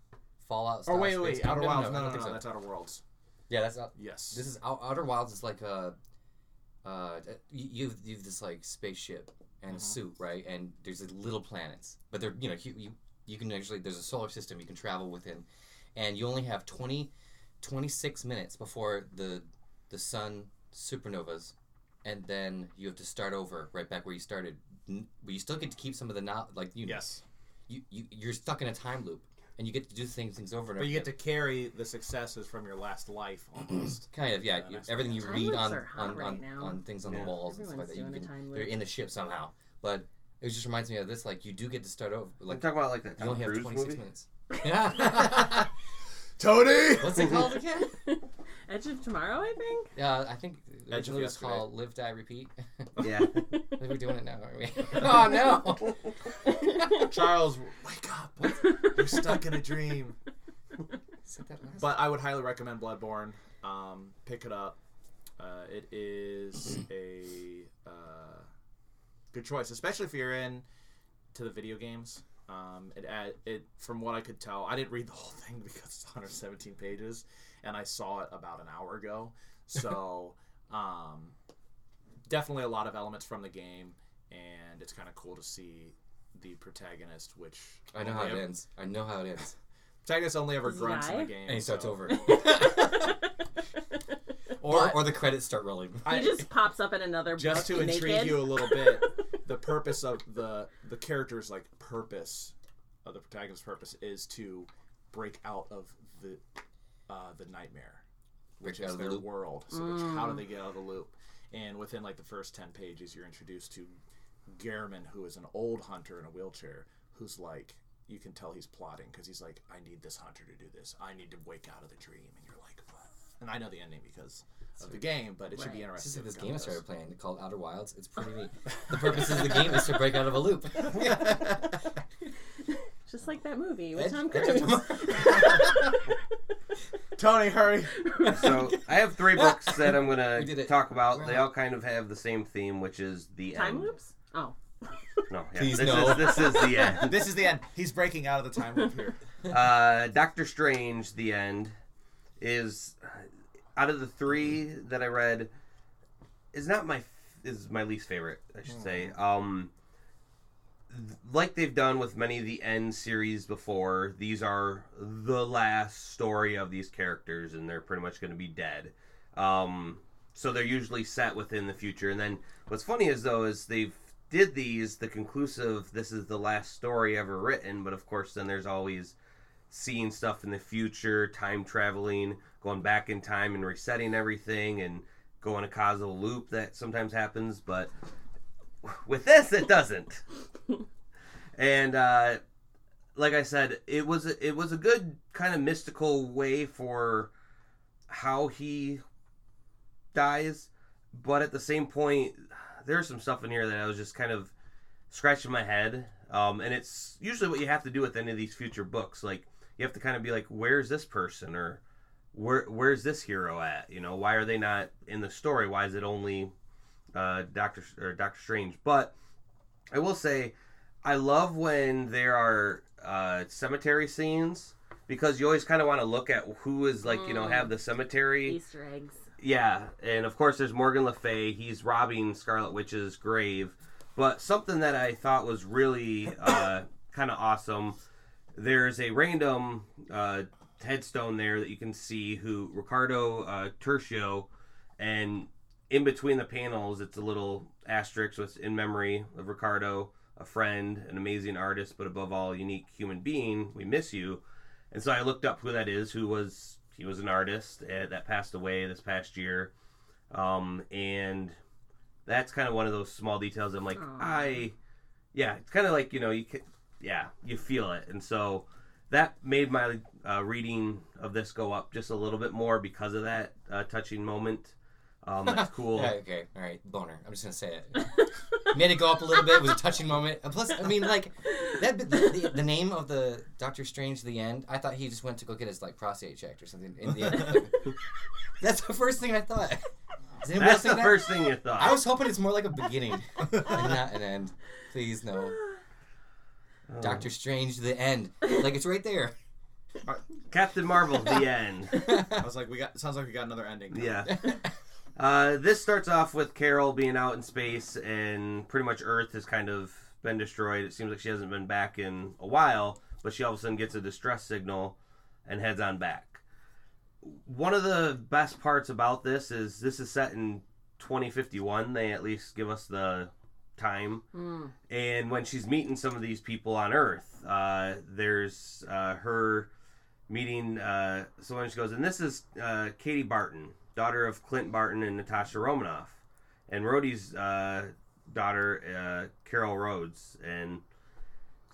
Speaker 4: Fallout.
Speaker 3: Or
Speaker 4: style
Speaker 3: wait,
Speaker 4: space
Speaker 3: wait,
Speaker 4: game?
Speaker 3: Outer
Speaker 4: No, no,
Speaker 3: Wilds. No, no, no, no, that's Outer Worlds.
Speaker 4: Yeah, that's not.
Speaker 3: Yes.
Speaker 4: This is Out- Outer Wilds is like a. Uh, you you've, you've this like spaceship and
Speaker 3: Mhm.
Speaker 4: suit right, and there's like little planets, but they're you know hu- you you can actually there's a solar system you can travel within, and you only have 20, 26 minutes before the the sun supernovas, and then you have to start over right back where you started. But you still get to keep some of the no- like you
Speaker 3: Yes.
Speaker 4: you, you you're stuck in a time loop, and you get to do things things over and over.
Speaker 3: But you get to carry the successes from your last life almost. <clears throat>
Speaker 4: kind of yeah.
Speaker 3: Yeah,
Speaker 4: you, everything you
Speaker 2: Time
Speaker 4: read
Speaker 2: loops
Speaker 4: on
Speaker 2: are hot
Speaker 4: on,
Speaker 2: right
Speaker 4: on,
Speaker 2: now.
Speaker 4: on things on
Speaker 1: Yeah.
Speaker 4: the walls and stuff like
Speaker 2: Everyone's
Speaker 4: that. You
Speaker 2: doing a
Speaker 4: can,
Speaker 2: time
Speaker 4: they're
Speaker 2: loop.
Speaker 4: in the ship somehow, but it just reminds me of this. Like you do get to start over.
Speaker 1: Like
Speaker 4: Like
Speaker 1: talk about like that
Speaker 4: you
Speaker 1: Tom
Speaker 4: only have
Speaker 1: Cruise
Speaker 4: 26
Speaker 1: movie.
Speaker 4: minutes. <laughs> Yeah. <laughs>
Speaker 3: Tony.
Speaker 4: What's it called again? <laughs>
Speaker 2: Edge of Tomorrow, I think.
Speaker 4: Yeah, I think
Speaker 3: Edge of
Speaker 4: originally it was
Speaker 3: Yesterday.
Speaker 4: called Live, Die, Repeat.
Speaker 1: Yeah.
Speaker 4: I <laughs> think we're doing it now, aren't we? <laughs> oh no!
Speaker 3: Charles, wake up! You're stuck in a dream.
Speaker 4: Said that last
Speaker 3: But I would highly recommend Bloodborne. Um, pick it up. Uh, it is a uh, good choice, especially if you're in to the video games. Um, it, add, it from what I could tell, I didn't read the <laughs> whole thing because it's 117 pages, and I saw it about an hour ago. So <laughs> um, definitely a lot of elements from the game, and it's kind of cool to see the protagonist, which
Speaker 4: I know how
Speaker 3: only
Speaker 4: it ends. I know how it ends. <laughs>
Speaker 3: Protagonist only ever
Speaker 2: Does he
Speaker 3: grunts in the game,
Speaker 4: And he starts
Speaker 3: so-
Speaker 4: over. or or the credits start rolling.
Speaker 2: he
Speaker 3: I-
Speaker 2: just pops up in another
Speaker 3: just
Speaker 2: book
Speaker 3: to intrigue you a little bit the purpose of the the character's like purpose of the protagonist's purpose is to break out of the uh, the nightmare which
Speaker 4: Break
Speaker 3: is
Speaker 4: of the
Speaker 3: their world. So which, how do they get out of the loop? And within like the first 10 pages you're introduced to Gehrman who is an old hunter in a wheelchair who's like you can tell he's plotting because he's like I need this hunter to do this. I need to wake out of the dream. And you're like what and I know the ending because of the game but it should be
Speaker 2: Right.
Speaker 4: It's
Speaker 3: interesting
Speaker 4: just like this game I started playing called Outer Wilds. It's pretty neat. The purpose of the game is to break out of a loop. <laughs> <laughs>
Speaker 2: Just like that movie with
Speaker 4: Edge-
Speaker 2: Tom
Speaker 4: Edge
Speaker 2: Cruise. <laughs>
Speaker 3: Tony hurry
Speaker 1: So I have three books that I'm
Speaker 4: We
Speaker 1: gonna
Speaker 4: it.
Speaker 1: talk about. They all kind of have the same theme, which is the
Speaker 2: Time
Speaker 1: end.
Speaker 2: loops? Oh.
Speaker 1: No, yeah,
Speaker 4: Please
Speaker 1: this
Speaker 4: no.
Speaker 1: is this is the end.
Speaker 3: this is the end. He's breaking out of the time loop here.
Speaker 1: Uh, Doctor Strange, the end, is out of the three that I read, is not my is my least favorite. I should say. Um, th- like they've done with many of the end series before, these are the last story of these characters, and they're pretty much going to be dead. Um, so they're usually set within the future. And then what's funny is though is they've did these the conclusive. This is the last story ever written, but of course then there's always seeing stuff in the future, time traveling, going back in time and resetting everything, and going a causal loop that sometimes happens. But with this, it doesn't. and uh, like I said, it was a, it was a good kind of mystical way for how he dies, but at the same point, there's some stuff in here that I was just kind of scratching my head. Um, and it's usually what you have to do with any of these future books. Like you have to kind of be like, where's this person or where where's this hero at? You know, why are they not in the story? Why is it only uh, Doctor or Doctor Strange? But I will say, I love when there are uh, cemetery scenes because you always kind of want to look at who is like you know
Speaker 2: Mm.
Speaker 1: have the cemetery.
Speaker 2: Easter eggs.
Speaker 1: Yeah, and of course there's Morgan Le Fay. He's robbing Scarlet Witch's grave. But something that I thought was really uh, kind of awesome. There's a random uh, headstone there that you can see who Ricardo uh, Tercio, and in between the panels, it's a little asterisk with in memory of Ricardo, a friend, an amazing artist, but above all, a unique human being. We miss you. And so I looked up who that is. Who was he was an artist uh, that passed away this past year, um, and that's kind of one of those small details. I'm like,
Speaker 2: Aw.
Speaker 1: I, yeah, it's kind of like you know you can, yeah, you feel it, and so that made my uh, reading of this go up just a little bit more because of that uh, touching moment. Um, that's <laughs> cool.
Speaker 4: Yeah, okay, all right, boner. I'm just gonna say it. <laughs> Made it go up a little bit. It was a touching moment. And plus, I mean, like that. The, the, the name of the Doctor Strange, the end. I thought he just went to go get his like prostate checked or something. In the end. <laughs> That's the first thing I thought.
Speaker 1: That's the
Speaker 4: that?
Speaker 1: first thing you thought.
Speaker 4: I was hoping it's more like a beginning and not an end. Please no.
Speaker 1: Oh.
Speaker 4: Doctor Strange, the end. Like it's right there. <laughs>
Speaker 1: Captain Marvel, the <laughs> end.
Speaker 3: I was like, we got. Sounds like we got another ending.
Speaker 1: Yeah. <laughs> Uh, this starts off with Carol being out in space, and pretty much Earth has kind of been destroyed. It seems like she hasn't been back in a while, but she all of a sudden gets a distress signal and heads on back. One of the best parts about this is this is set in 2051. They at least give us the time
Speaker 2: Mm.
Speaker 1: and when she's meeting some of these people on Earth, uh, there's uh, her meeting uh, someone. She goes, and this is uh, Katie Barton, daughter of Clint Barton and Natasha Romanoff, and Rhodey's uh, daughter, uh, Carol Rhodes, and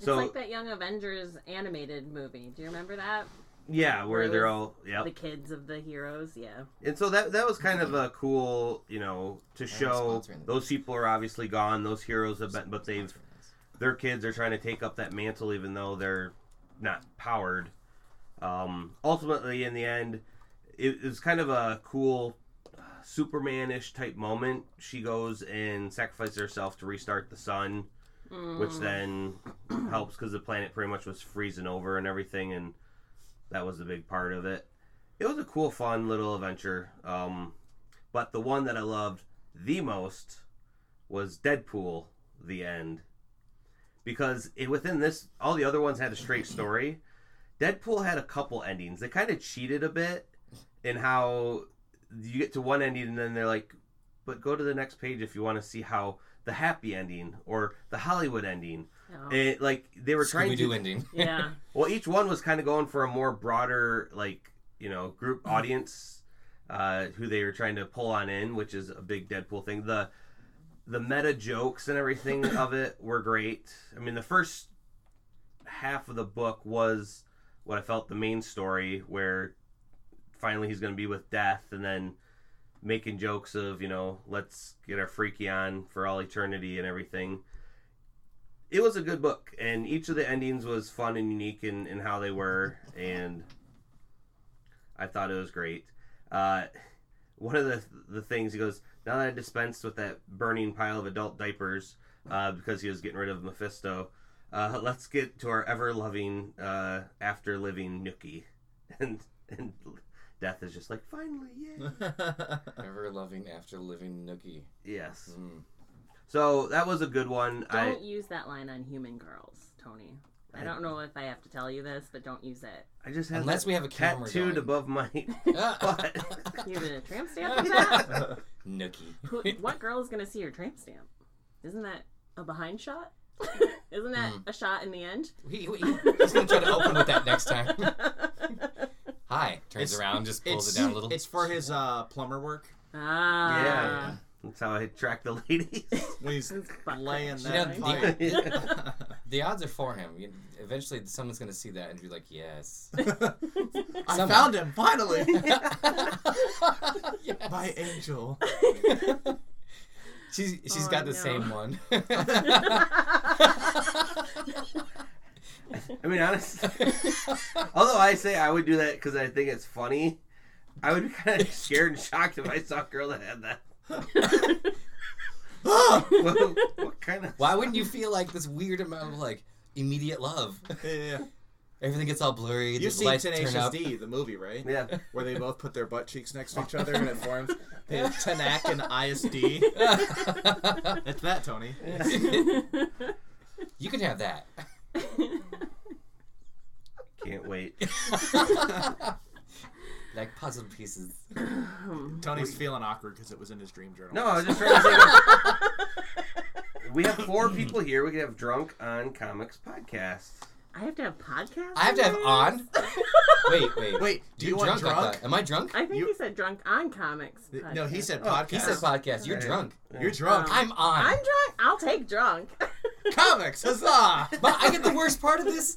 Speaker 1: so
Speaker 2: it's like that Young Avengers animated movie. Do you remember that?
Speaker 1: Yeah, where
Speaker 2: where
Speaker 1: they're all yeah,
Speaker 2: The kids of the heroes. Yeah.
Speaker 1: and so that that was kind of a cool, you know, to show those people are obviously gone. Those heroes have been, but they've their kids are trying to take up that mantle even though they're not powered. Um, ultimately, in the end, it, it was kind of a cool uh, Superman-ish type moment. She goes and sacrifices herself to restart the sun, which
Speaker 2: Mm.
Speaker 1: then <clears throat> helps because the planet pretty much was freezing over and everything, and that was a big part of it. It was a cool, fun little adventure. Um, but the one that I loved the most was Deadpool: The End because it, within this, all the other ones had a straight story. Deadpool had a couple endings. They kind of cheated a bit in how you get to one ending and then they're like, but go to the next page if you want to see how the happy ending or the Hollywood ending.
Speaker 2: Oh.
Speaker 1: It, like they were trying
Speaker 4: Scooby Doo
Speaker 1: to.
Speaker 4: ending.
Speaker 2: yeah. <laughs>
Speaker 1: Well, each one was kind of going for a more broader, like you know, group audience uh, who they were trying to pull on in, which is a big Deadpool thing. The the meta jokes and everything <coughs> of it were great. I mean, the first half of the book was what I felt the main story, where finally he's going to be with Death, and then making jokes of you know, let's get our freaky on for all eternity and everything it was a good book, and each of the endings was fun and unique in, in how they were, and I thought it was great. Uh, one of the the things he goes, now that I dispensed with that burning pile of adult diapers uh, because he was getting rid of Mephisto, uh, <laughs> let's get to our ever loving, uh, after living Nookie, <laughs> and and Death is just like finally, yeah, <laughs>
Speaker 4: Ever loving after living Nookie.
Speaker 1: yes.
Speaker 4: Mm.
Speaker 1: So that was a good one. I
Speaker 2: Don't use that line on human girls, Tony. I don't know if I have to tell you this, but don't use it.
Speaker 1: I just have
Speaker 4: Unless we have a camera
Speaker 1: tattooed
Speaker 4: going.
Speaker 1: above my <laughs> butt.
Speaker 2: You have a tramp stamp of that? <laughs>
Speaker 4: Nookie.
Speaker 2: Who, what girl is going to see your tramp stamp? Isn't that a behind shot? <laughs> Isn't that
Speaker 4: Mm.
Speaker 2: a shot in the end?
Speaker 4: He, he, he's gonna try to open with that next time. Hi. Turns
Speaker 3: It's-
Speaker 4: around, just pulls it down a little.
Speaker 3: It's for his uh, plumber work
Speaker 2: ah.
Speaker 1: Yeah. That's how I attract the <laughs> ladies.
Speaker 3: when he's laying
Speaker 2: that.
Speaker 3: that
Speaker 4: You know,
Speaker 3: pipe. <laughs>
Speaker 1: Yeah. <laughs>
Speaker 4: The odds are for him. You, eventually, someone's gonna see that and be like, "Yes."
Speaker 3: I
Speaker 4: Someone.
Speaker 3: found him finally.
Speaker 4: Yes.
Speaker 3: My angel.
Speaker 4: She's she's
Speaker 2: Oh,
Speaker 4: got the
Speaker 2: no.
Speaker 4: same one.
Speaker 1: I mean, honestly, although I say I would do that because I think it's funny, I would be kind of scared and shocked if I saw a girl that had that. What, what kind of?
Speaker 4: Why wouldn't you feel like this weird amount of like immediate love?
Speaker 3: Yeah, yeah.
Speaker 4: Everything gets all blurry.
Speaker 3: You've
Speaker 4: the
Speaker 3: seen
Speaker 4: lights
Speaker 3: Tenacious. D, the movie, right?
Speaker 1: Yeah.
Speaker 3: Where they both put their butt cheeks next to each other and it forms <laughs> the Tanak and ISD. <laughs> It's that, Tony.
Speaker 4: you can have that.
Speaker 1: Can't wait. <laughs>
Speaker 4: like puzzle pieces. <laughs>
Speaker 3: Tony's feeling awkward because it was in his dream journal.
Speaker 1: No, I was just trying to say. <laughs> that we have four people here. We could have drunk on comics podcast.
Speaker 2: I have to have podcasts.
Speaker 4: I have to have on. <laughs> Wait, wait,
Speaker 3: Wait, do you
Speaker 4: You're
Speaker 3: want
Speaker 4: drunk? I
Speaker 3: drunk?
Speaker 4: thought. Am I drunk?
Speaker 2: I think
Speaker 3: You-
Speaker 2: he said drunk on comics.
Speaker 3: No, he
Speaker 2: podcast.
Speaker 3: said
Speaker 1: Oh,
Speaker 3: podcast.
Speaker 4: He said podcast. You're
Speaker 1: Okay.
Speaker 4: drunk.
Speaker 3: You're drunk.
Speaker 2: Um,
Speaker 4: I'm on.
Speaker 2: I'm drunk. I'll take drunk.
Speaker 3: Comics, huzzah!
Speaker 4: But I get the worst part of this.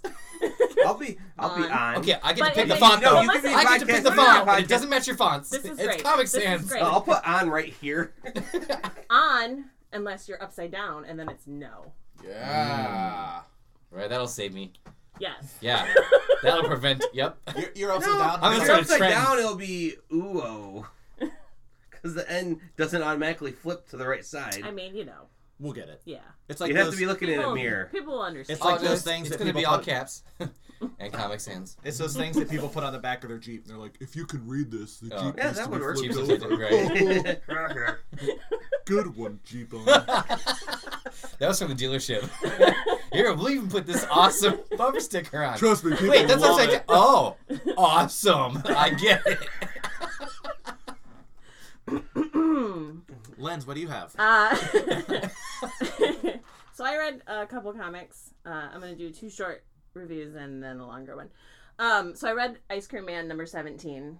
Speaker 1: I'll be. I'll be
Speaker 2: On.
Speaker 1: on.
Speaker 4: Okay, I get
Speaker 2: But
Speaker 4: to pick
Speaker 2: if
Speaker 4: the
Speaker 2: it-
Speaker 4: font
Speaker 1: no,
Speaker 4: though.
Speaker 1: you can be
Speaker 4: I get to pick the
Speaker 1: you
Speaker 4: font, but it doesn't match your fonts.
Speaker 2: This is
Speaker 4: it's
Speaker 2: great.
Speaker 4: Comic
Speaker 2: This is
Speaker 4: Sans.
Speaker 2: great.
Speaker 1: I'll put on right here. <laughs>
Speaker 2: on unless you're upside down, and then it's no.
Speaker 3: Yeah.
Speaker 4: Right, that'll save me.
Speaker 2: Yes.
Speaker 4: Yeah, <laughs> that'll prevent. Yep.
Speaker 3: You're, you're upside
Speaker 1: No,
Speaker 3: down.
Speaker 4: I'm
Speaker 1: if
Speaker 4: gonna
Speaker 1: you're
Speaker 4: start a
Speaker 1: upside
Speaker 4: trend.
Speaker 1: down, it'll be ooh Because the N doesn't automatically flip to the right side.
Speaker 2: I mean, you know,
Speaker 3: We'll get it.
Speaker 2: yeah.
Speaker 3: It's like
Speaker 1: You'd have
Speaker 3: those,
Speaker 1: to be looking in a mirror.
Speaker 2: People will understand.
Speaker 3: It's like
Speaker 4: Oh,
Speaker 3: those
Speaker 4: it's-
Speaker 3: things
Speaker 4: It's
Speaker 3: that
Speaker 4: gonna be all
Speaker 3: put-
Speaker 4: caps <laughs> and Comic Sans.
Speaker 3: It's those things that people put on the back of their Jeep. And they're like, if you can read this, the
Speaker 4: Oh.
Speaker 3: Jeep
Speaker 1: Yeah,
Speaker 3: needs
Speaker 1: that
Speaker 3: to
Speaker 1: would
Speaker 3: be
Speaker 1: work.
Speaker 3: flipped
Speaker 4: Jeep's
Speaker 3: over.
Speaker 4: right. <laughs>
Speaker 3: Good one, Jeep. <laughs> On.
Speaker 4: That was from the dealership. Here, we'll even put this awesome bumper sticker on.
Speaker 3: Trust me, people
Speaker 4: Wait, that's
Speaker 3: love
Speaker 4: what I'm saying. Oh, awesome! I get it. <clears throat> <clears throat> <clears throat>
Speaker 3: Lens, what do you have?
Speaker 2: Uh, <laughs> <laughs> so I read a couple comics. Uh, I'm gonna do two short reviews and then a longer one. Um, so I read Ice Cream Man number 17.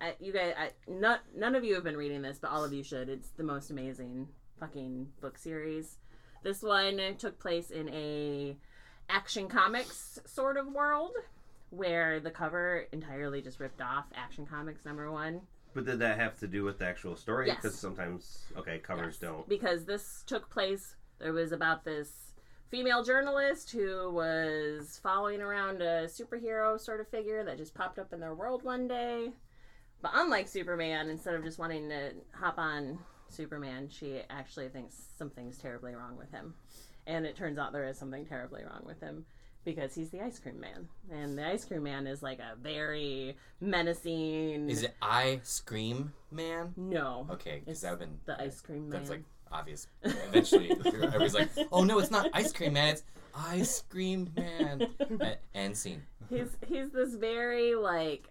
Speaker 2: I, you guys, I, not, none of you have been reading this, but all of you should. It's the most amazing fucking book series. This one took place in a action comics sort of world where the cover entirely just ripped off Action Comics number one.
Speaker 1: But did that have to do with the actual story?
Speaker 2: Yes.
Speaker 1: Because sometimes, okay, covers
Speaker 2: Yes,
Speaker 1: don't.
Speaker 2: Because this took place, there was about this female journalist who was following around a superhero sort of figure that just popped up in their world one day. But unlike Superman, instead of just wanting to hop on Superman, she actually thinks something's terribly wrong with him. And it turns out there is something terribly wrong with him because he's the ice cream man. And the ice cream man is like a very menacing.
Speaker 4: Is it ice cream Man?
Speaker 2: No.
Speaker 4: Okay, because that would have been
Speaker 2: the ice cream man.
Speaker 4: That's like obvious. Eventually, <laughs> everybody's like, "Oh no, it's not ice cream man. It's ice cream man." <laughs> Uh, and scene.
Speaker 2: he's he's this very like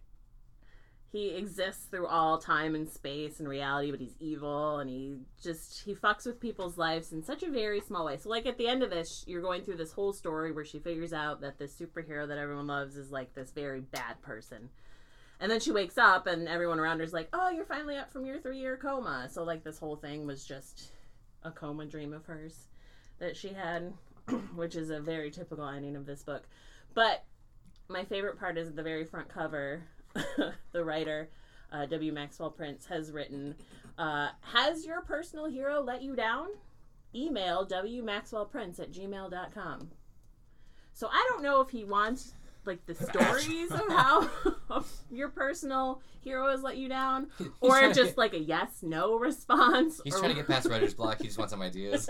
Speaker 2: he exists through all time and space and reality but he's evil and he just he fucks with people's lives in such a very small way. So like at the end of this you're going through this whole story where she figures out that this superhero that everyone loves is like this very bad person. And then she wakes up and everyone around her's like oh you're finally up from your three year coma. So like this whole thing was just a coma dream of hers that she had <clears throat> which is a very typical ending of this book. But my favorite part is the very front cover. <laughs> the writer, uh, W. Maxwell Prince, has written uh, Has your personal hero let you down? Email wmaxwellprince at gmail.com. So I don't know if he wants like the stories of <laughs> how <laughs> your personal hero has let you down, or just
Speaker 4: get-
Speaker 2: like a yes no response.
Speaker 4: He's
Speaker 2: or-
Speaker 4: trying to get past writer's block. He just wants some ideas.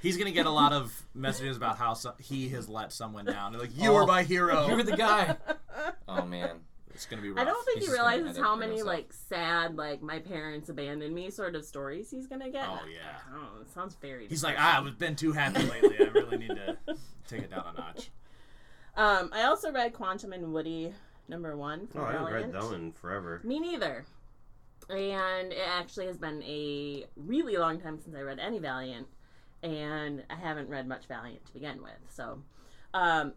Speaker 3: He's gonna get a lot of <laughs> messages about how so- he has let someone down. They're like, you
Speaker 4: Oh,
Speaker 3: are my hero. <laughs>
Speaker 4: You're the guy. <laughs> Oh man.
Speaker 3: It's gonna be rough.
Speaker 2: I don't think
Speaker 4: He's
Speaker 2: he realizes how many like sad, like my parents abandoned me sort of stories he's gonna get.
Speaker 3: Oh yeah.
Speaker 2: Oh, it sounds very.
Speaker 3: He's like, ah, I've been too happy lately. I really need to take it down a notch.
Speaker 2: Um, I also read Quantum and Woody number one.
Speaker 1: Oh,
Speaker 2: From
Speaker 1: I haven't read that one forever.
Speaker 2: Me neither. And it actually has been a really long time since I read any Valiant, and I haven't read much Valiant to begin with. So, um,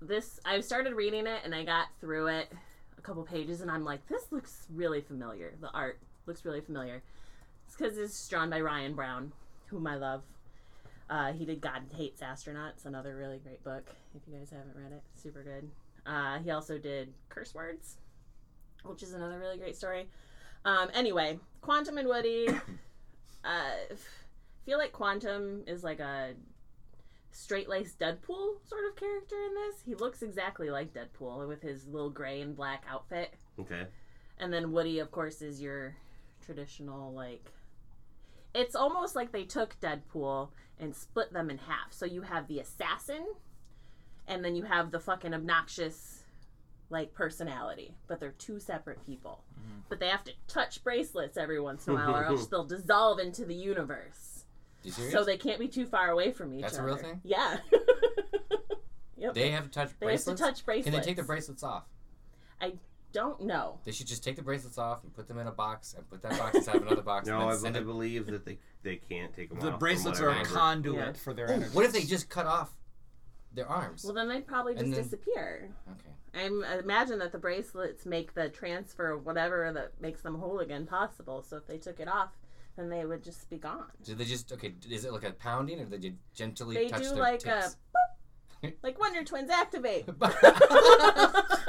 Speaker 2: this I started reading it and I got through it a couple pages, and I'm like, this looks really familiar. The art looks really familiar. It's because it's drawn by Ryan Browne, whom I love. Uh, he did God Hates Astronauts, another really great book. If you guys haven't read it, super good. Uh, he also did Curse Words, which is another really great story. Um, anyway, Quantum and Woody. <coughs> uh, feel like Quantum is like a straight laced Deadpool sort of character in this. He looks exactly like Deadpool with his little gray and black outfit.
Speaker 1: Okay.
Speaker 2: And then Woody, of course, is your traditional like. It's almost like they took Deadpool and split them in half. So you have the assassin, and then you have the fucking obnoxious, like personality. But they're two separate people. Mm-hmm. But they have to touch bracelets every once in a while, or else <laughs> they'll dissolve into the universe.
Speaker 4: You serious?
Speaker 2: So they can't be too far away from each
Speaker 4: That's a
Speaker 2: other.
Speaker 4: real thing?
Speaker 2: Yeah. <laughs> yep.
Speaker 4: they have to touch
Speaker 2: They have to
Speaker 4: bracelets.
Speaker 2: touch bracelets.
Speaker 4: Can they take the bracelets off?
Speaker 2: I don't know.
Speaker 4: They should just take the bracelets off and put them in a box and put that box inside of another box.
Speaker 1: No,
Speaker 4: and
Speaker 1: I,
Speaker 4: then send
Speaker 1: I
Speaker 4: it.
Speaker 1: believe that they they can't take them
Speaker 3: The
Speaker 1: off. The
Speaker 3: bracelets are a conduit
Speaker 2: Yeah.
Speaker 3: for their
Speaker 4: Oh,
Speaker 3: energy.
Speaker 4: what if they just cut off their arms?
Speaker 2: Well, then they'd probably just
Speaker 4: then-
Speaker 2: disappear.
Speaker 4: okay.
Speaker 2: I im- I imagine that the bracelets make the transfer of whatever that makes them whole again possible. So if they took it off, then they would just be gone.
Speaker 4: Do they just okay? Is it like a pounding, or they ju- gently
Speaker 2: They
Speaker 4: touch
Speaker 2: do
Speaker 4: their
Speaker 2: like
Speaker 4: tips?
Speaker 2: a boop, like Wonder Twins activate. <laughs>
Speaker 4: Boop.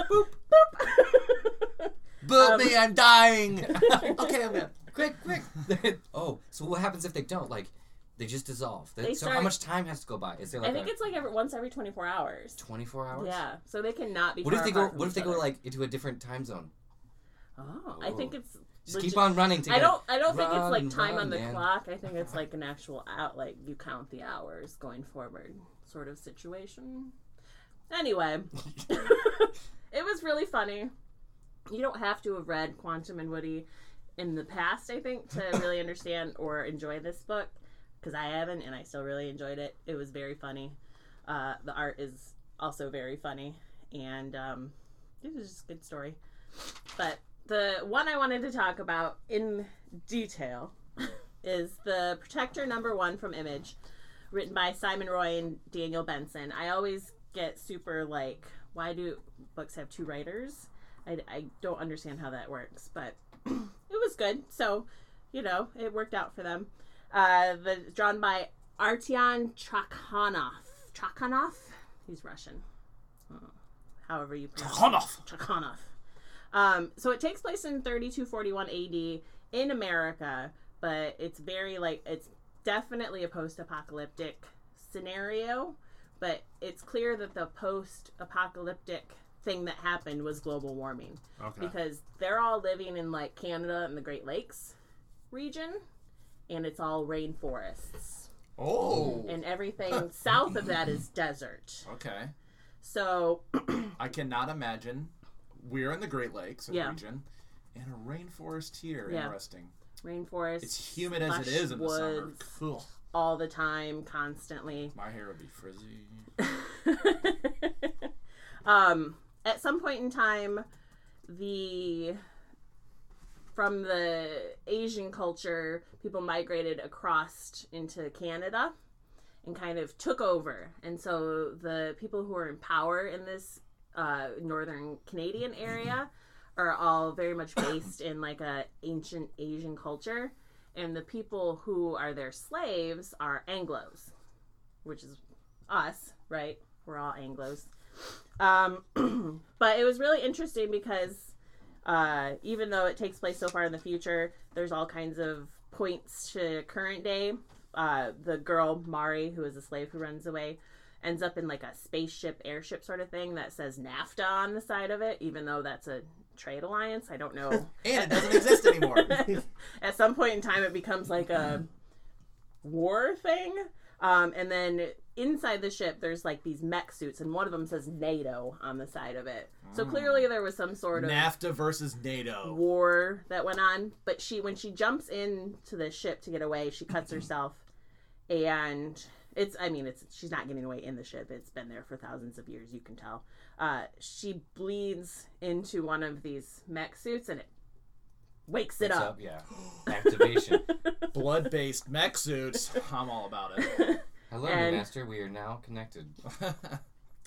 Speaker 2: boop.
Speaker 3: Boop
Speaker 2: Um,
Speaker 3: me, I'm dying. <laughs>
Speaker 4: okay, I'm gonna, Quick, quick. <laughs> oh, so what happens if they don't? Like, they just dissolve. They-
Speaker 2: They
Speaker 4: so how much time has to go by? Is there
Speaker 2: I
Speaker 4: like
Speaker 2: think
Speaker 4: a
Speaker 2: it's like every once every twenty four hours.
Speaker 4: 24 hours?
Speaker 2: Yeah, so they cannot be.
Speaker 4: What if they go? What if they go like into a different time zone?
Speaker 2: Oh, I think it's.
Speaker 4: Just
Speaker 2: legit-
Speaker 4: keep on running. To
Speaker 2: I don't. I don't think it's like time
Speaker 4: run,
Speaker 2: on the
Speaker 4: man.
Speaker 2: clock. I think it's like an actual out. Like you count the hours going forward, sort of situation. Anyway, <laughs> it was really funny. You don't have to have read Quantum and Woody in the past, I think, to <laughs> really understand or enjoy this book. because I haven't, and I still really enjoyed it. It was very funny. Uh, the art is also very funny, and um, it was just a good story. But the one I wanted to talk about in detail is the Protector number one from Image, written by Simon Roy and Daniel Bensen. I always get super like, why do books have two writers? I, I don't understand how that works, but <clears throat> it was good. So, you know, it worked out for them. Uh, the drawn by Artyom Trakhanov. Trakhanov? He's Russian. Uh, however you pronounce it.
Speaker 3: Trakhanov.
Speaker 2: Um, so it takes place in 3241 AD in America, but it's very like it's definitely a post-apocalyptic scenario, but it's clear that the post-apocalyptic thing that happened was global warming
Speaker 3: Okay.
Speaker 2: because they're all living in like Canada and the Great Lakes region, and it's all rainforests,
Speaker 3: Oh.
Speaker 2: and everything south of that is desert.
Speaker 3: Okay.
Speaker 2: So <clears throat>
Speaker 3: I cannot imagine we're in the Great Lakes
Speaker 2: Yeah.
Speaker 3: region and a rainforest here.
Speaker 2: Yeah.
Speaker 3: Interesting.
Speaker 2: Rainforest.
Speaker 3: It's humid as it is in the summer. Cool.
Speaker 2: all the time, constantly. <laughs>
Speaker 3: My hair would be frizzy. <laughs>
Speaker 2: um, at some point in time, the from the Asian culture, people migrated across into Canada and kind of took over. And so the people who are in power in this uh, northern Canadian area are all very much <coughs> based in like a ancient Asian culture. And the people who are their slaves are Anglos, which is us, right? We're all Anglos. Um, <clears throat> but it was really interesting because uh, even though it takes place so far in the future, there's all kinds of points to current day. Uh, the girl Mari, who is a slave who runs away, ends up in like a spaceship, airship sort of thing that says NAFTA on the side of it, even though that's a trade alliance. I don't know. <laughs>
Speaker 3: And it doesn't exist anymore. <laughs>
Speaker 2: At some point in time, it becomes like a war thing. Um, and then inside the ship, there's like these mech suits, and one of them says NATO on the side of it. So clearly, there was some sort of
Speaker 3: NAFTA versus NATO.
Speaker 2: war that went on. But she, when she jumps into the ship to get away, she cuts herself, and it's. I mean, it's. She's not getting away in the ship. It's been there for thousands of years. You can tell. Uh, she bleeds into one of these mech suits, and it wakes it up.
Speaker 4: up? Yeah. Activation. <laughs>
Speaker 3: Blood based mech suits. I'm all about it.
Speaker 4: Hello,
Speaker 2: And-
Speaker 4: new master. We are now connected. <laughs>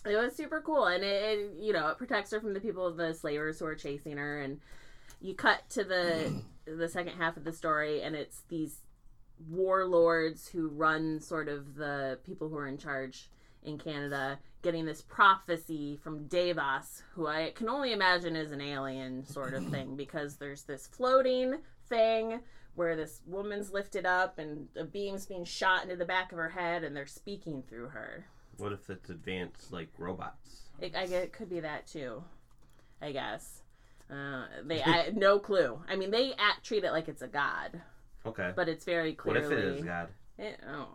Speaker 2: It was super cool, and it, it you know it protects her from the people, the slavers who are chasing her, and you cut to the <clears throat> the second half of the story, and it's these warlords who run sort of the people who are in charge in Canada, getting this prophecy from Davos, who I can only imagine is an alien sort of thing, <clears throat> because there's this floating thing where this woman's lifted up and a beam's being shot into the back of her head, and they're speaking through her.
Speaker 1: What if it's advanced like robots?
Speaker 2: It, I it could be that too. I guess. Uh, they I no clue. I mean, they act, treat it like it's a god,
Speaker 1: Okay.
Speaker 2: but it's very clearly.
Speaker 1: what if it is God?
Speaker 2: It- oh,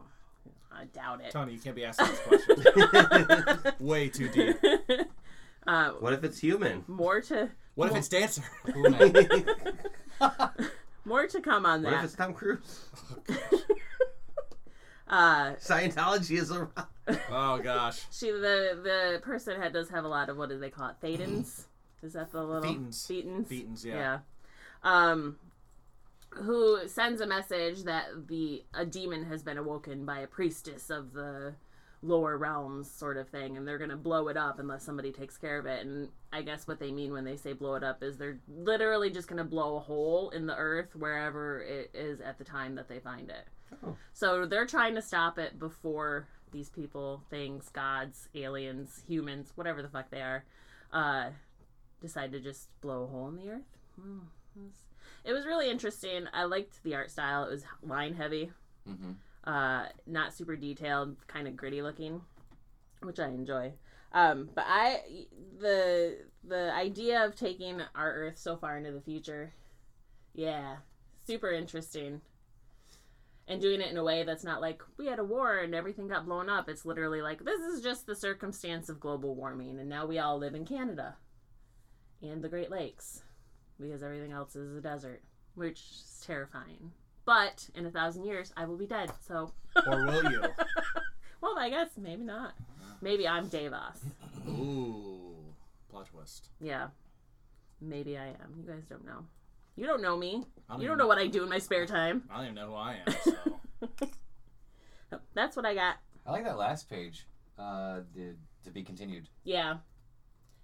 Speaker 2: I doubt it.
Speaker 3: Tony, you can't be <laughs> asking this question. <laughs> Way too deep. <laughs>
Speaker 2: uh,
Speaker 1: What if it's human?
Speaker 2: more to
Speaker 3: What if it's Dancer?
Speaker 2: More to come on that.
Speaker 1: What if it's Tom Cruise?
Speaker 2: Uh,
Speaker 1: Scientology is a
Speaker 3: Oh gosh.
Speaker 2: she the the person had does have a lot of what do they call it? Thetans. Is that the little
Speaker 3: Thetans.
Speaker 2: Thetans.
Speaker 3: Thetans, yeah.
Speaker 2: Yeah. Um, who sends a message that the a demon has been awoken by a priestess of the lower realms, sort of thing, and they're gonna blow it up unless somebody takes care of it. And I guess what they mean when they say blow it up is they're literally just gonna blow a hole in the earth wherever it is at the time that they find it.
Speaker 1: Oh.
Speaker 2: So they're trying to stop it before these people, things, gods, aliens, humans, whatever the fuck they are, uh, decide to just blow a hole in the earth. Hmm, it was really interesting. I liked the art style. It was line heavy,
Speaker 4: hmm
Speaker 2: uh, not super detailed, kind of gritty looking, which I enjoy. Um, but I the the idea of taking our Earth so far into the future, yeah, super interesting. And doing it in a way that's not like we had a war and everything got blown up. It's literally like this is just the circumstance of global warming, and now we all live in Canada and the Great Lakes because everything else is a desert, which is terrifying. But in a thousand years, I will be dead. So,
Speaker 3: Or will you? <laughs>
Speaker 2: well, I guess maybe not. Maybe I'm Davos.
Speaker 3: Ooh, plot twist.
Speaker 2: Yeah, maybe I am. You guys don't know. You don't know me.
Speaker 3: Don't
Speaker 2: You don't know what I do in my spare time.
Speaker 3: I don't even know who I am. <laughs> So
Speaker 2: That's what I got.
Speaker 4: I like that last page. Uh, the to be continued.
Speaker 2: Yeah.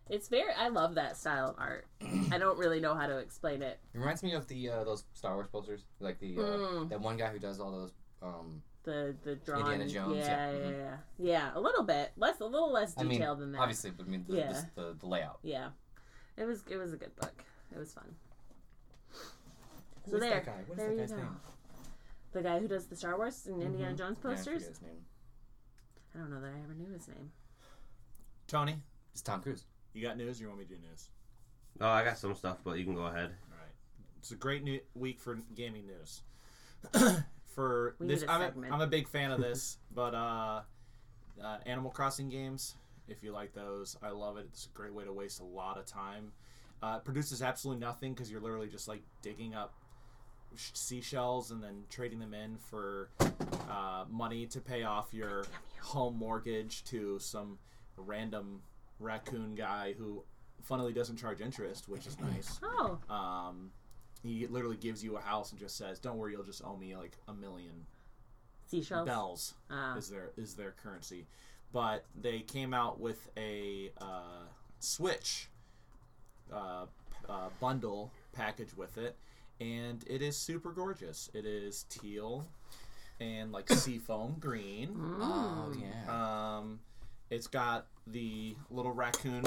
Speaker 2: It's very I love that style of art. <clears throat> I don't really know how to explain it.
Speaker 4: It reminds me of the uh, those Star Wars posters, like the uh,
Speaker 2: Mm.
Speaker 4: that one guy who does all those. Um,
Speaker 2: The the drawn
Speaker 4: Indiana Jones,
Speaker 2: Yeah,
Speaker 4: yeah.
Speaker 2: yeah,
Speaker 4: Mhm.
Speaker 2: yeah. Yeah, a little bit. Less a little less
Speaker 4: I mean,
Speaker 2: detailed than that.
Speaker 4: obviously, but I mean the,
Speaker 2: Yeah.
Speaker 4: just the, the layout.
Speaker 2: Yeah. It was it was a good book. It was fun.
Speaker 4: Who
Speaker 2: So
Speaker 4: is
Speaker 2: there.
Speaker 4: that guy? What is
Speaker 2: there
Speaker 4: that
Speaker 2: you
Speaker 4: guy's
Speaker 2: go.
Speaker 4: name?
Speaker 2: The guy who does the Star Wars and Indiana
Speaker 4: Mhm.
Speaker 2: Jones
Speaker 4: Yeah, I
Speaker 2: posters?
Speaker 4: his name.
Speaker 2: I don't know that I ever knew his name.
Speaker 3: Tony,
Speaker 4: It's Tom Cruise.
Speaker 3: You got news? Or you want me to do news?
Speaker 1: Oh, I got some stuff, but you can go ahead.
Speaker 3: All right. It's a great new week for gaming news. <clears throat> for
Speaker 2: We
Speaker 3: this,
Speaker 2: need a
Speaker 3: I'm a,
Speaker 2: segment.
Speaker 3: I'm a big fan of this, <laughs> but uh, uh, Animal Crossing games. If you like those, I love it. It's a great way to waste a lot of time. Uh, it produces absolutely nothing because you're literally just like digging up sh- seashells and then trading them in for uh, money to pay off your home mortgage to some random raccoon guy who, funnily, doesn't charge interest, which is nice. <laughs>
Speaker 2: Oh,
Speaker 3: Um, he literally gives you a house and just says, "Don't worry, you'll just owe me like a million
Speaker 2: seashells.
Speaker 3: bells."
Speaker 2: Ah.
Speaker 3: Is their is their currency? But they came out with a uh, Switch uh, uh, bundle package with it, and it is super gorgeous. It is teal and like <coughs> seafoam green.
Speaker 2: Mm.
Speaker 4: Oh yeah.
Speaker 3: Um, it's got the little raccoon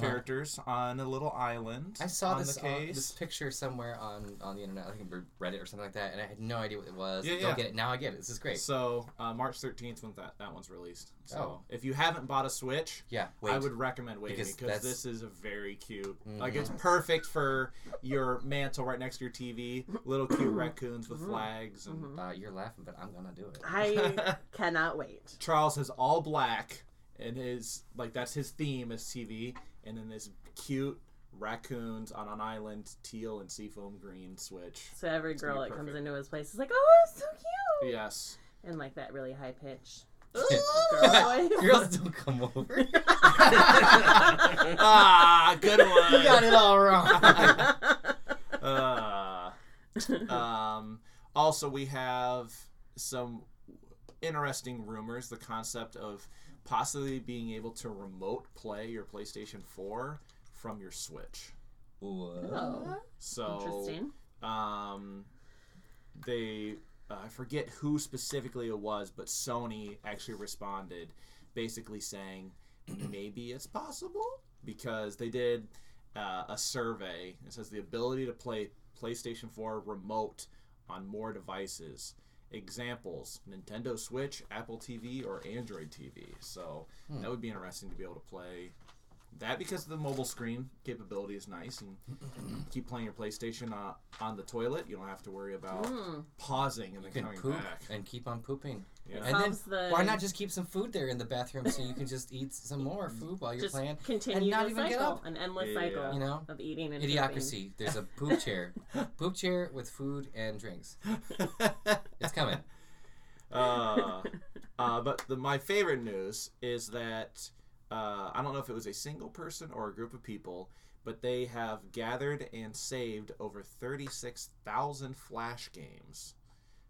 Speaker 3: characters on a little island.
Speaker 4: Uh-huh. I saw
Speaker 3: on
Speaker 4: this
Speaker 3: the
Speaker 4: uh, this picture somewhere on on the internet. I think Reddit or something like that, and I had no idea what it was.
Speaker 3: Yeah,
Speaker 4: Don't
Speaker 3: yeah.
Speaker 4: get it now. I get it. This is great.
Speaker 3: So uh, March thirteenth when that that one's released. So
Speaker 4: Oh.
Speaker 3: if you haven't bought a Switch,
Speaker 4: yeah. Wait.
Speaker 3: I would recommend waiting
Speaker 4: Because
Speaker 3: because, this is a very cute.
Speaker 4: Mhm.
Speaker 3: Like it's perfect for your mantle right next to your TV. Little cute <coughs> raccoons with
Speaker 2: Mhm.
Speaker 3: flags and.
Speaker 2: Mhm.
Speaker 4: Uh, you're laughing, but I'm gonna do it.
Speaker 2: I <laughs> cannot wait.
Speaker 3: Charles has all black and his like that's his theme is TV, and then this cute raccoons on an island, teal and seafoam green switch.
Speaker 2: So every
Speaker 3: gonna
Speaker 2: girl that comes into his place is like, "Oh, it's so cute,"
Speaker 3: Yes.
Speaker 2: and like that really high pitch. <laughs>
Speaker 4: Girl, <laughs> Girls <laughs> don't come over.
Speaker 3: ah, good one.
Speaker 4: you got it all wrong.
Speaker 3: Uh, um, also, we have some interesting rumors. The concept of possibly being able to remote play your PlayStation 4 from your Switch.
Speaker 4: what?
Speaker 2: Oh,
Speaker 3: So,
Speaker 2: interesting.
Speaker 3: um, they uh, I forget who specifically it was, but Sony actually responded, basically saying maybe it's possible because they did uh, a survey. It says the ability to play PlayStation 4 remote on more devices. Examples: Nintendo Switch, Apple TV, or Android TV. So
Speaker 4: Hmm.
Speaker 3: that would be interesting to be able to play that because the mobile screen capability is nice and keep playing your PlayStation uh, on the toilet. You don't have to worry about
Speaker 2: Mm.
Speaker 3: pausing and then
Speaker 4: can
Speaker 3: coming
Speaker 4: poop
Speaker 3: back.
Speaker 4: and keep on pooping.
Speaker 3: Yeah.
Speaker 4: And then
Speaker 2: Solves the
Speaker 4: why not just keep some food there in the bathroom so you can just eat some more food while you're
Speaker 2: just
Speaker 4: playing?
Speaker 2: continue
Speaker 4: not
Speaker 2: the
Speaker 4: even get
Speaker 2: cycle,
Speaker 4: up?
Speaker 2: an endless
Speaker 3: Yeah, yeah,
Speaker 2: cycle.
Speaker 4: You know?
Speaker 2: of eating and
Speaker 4: Idiocracy. There's a poop <laughs> chair. poop chair with food and drinks. <laughs> It's coming.
Speaker 3: uh, uh, but the, my favorite news is that uh, I don't know if it was a single person or a group of people, but they have gathered and saved over 36,000 Flash games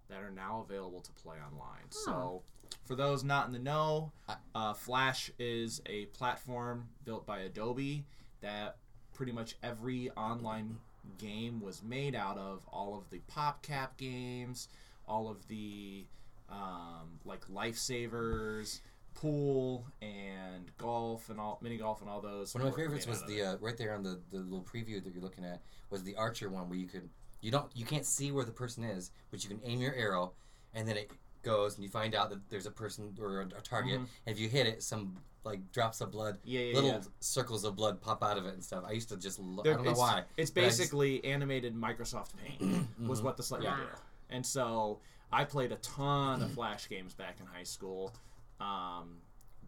Speaker 3: that are now available to play online. So, for those not in the know, uh, Flash is a platform built by Adobe that pretty much every online game was made out of. All of the PopCap games, all of the um, like lifesavers, pool and golf and all mini golf and all those.
Speaker 4: One of my
Speaker 3: were
Speaker 4: favorites was the uh, right there on the, the little preview that you're looking at was the Archer one where you could you don't you can't see where the person is, but you can aim your arrow, and then it goes and you find out that there's a person or a, a target,
Speaker 3: Mhm.
Speaker 4: and if you hit it, some like drops of blood,
Speaker 3: yeah, yeah,
Speaker 4: little
Speaker 3: yeah.
Speaker 4: circles of blood pop out of it and stuff. I used to just lo- I don't know why.
Speaker 3: It's
Speaker 4: but I just-
Speaker 3: basically animated Microsoft Paint <clears throat> was
Speaker 4: Mhm.
Speaker 3: what this let you
Speaker 2: Yeah.
Speaker 3: do. And so I played a ton of <clears throat> Flash games back in high school. Um,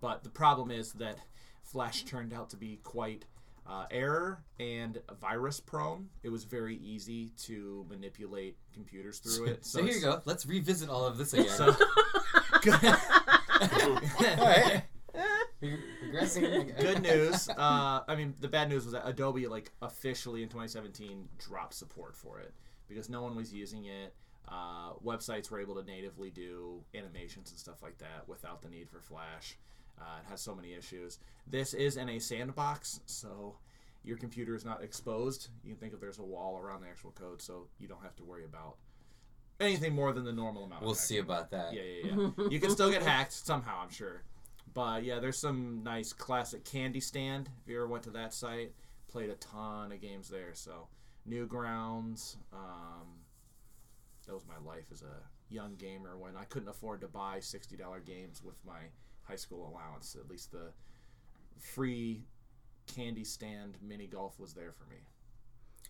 Speaker 3: but the problem is that Flash turned out to be quite uh, error and virus prone. It was very easy to manipulate computers through it.
Speaker 4: So, here you go. Let's revisit all of this <laughs> again.
Speaker 3: So,
Speaker 4: Alright. <laughs> Re- regressing. <laughs>
Speaker 3: good news. Uh, I mean, the bad news was that Adobe like officially in 2017 dropped support for it because no one was using it. Uh, websites were able to natively do animations and stuff like that without the need for Flash. Uh, it has so many issues. This is in a sandbox, so your computer is not exposed. You can think of there's a wall around the actual code, so you don't have to worry about anything more than the normal amount.
Speaker 4: We'll see about that.
Speaker 3: Yeah, yeah, yeah. you can still get hacked <laughs> somehow, I'm sure. But yeah, there's some nice classic Candystand. If you ever went to that site, played a ton of games there. So Newgrounds. Um, that was my life as a young gamer when I couldn't afford to buy sixty dollar games with my high school allowance. At least the free Candystand mini golf was there for me.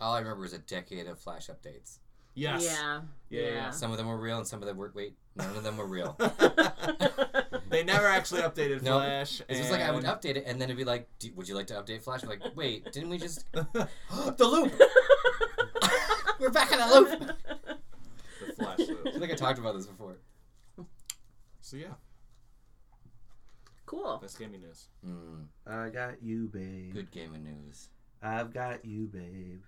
Speaker 4: All I remember is a decade of Flash updates.
Speaker 3: Yes.
Speaker 2: Yeah.
Speaker 3: Yeah, yeah.
Speaker 4: Some of them were real, and some of them were wait. None of them were real. <laughs> <laughs>
Speaker 3: they never actually updated
Speaker 4: No,
Speaker 3: Flash.
Speaker 4: It's just like I would update it, and then it'd be like, Do, "Would you like to update Flash?" I'm like, wait, didn't we just <laughs> <gasps> <gasps> the loop? We're back in the loop.
Speaker 3: The Flash loop.
Speaker 4: I think I talked about this before.
Speaker 3: So yeah,
Speaker 2: cool.
Speaker 3: that's gaming news.
Speaker 4: Mm,
Speaker 1: I got you, babe.
Speaker 4: good gaming news.
Speaker 1: I've got you, babe.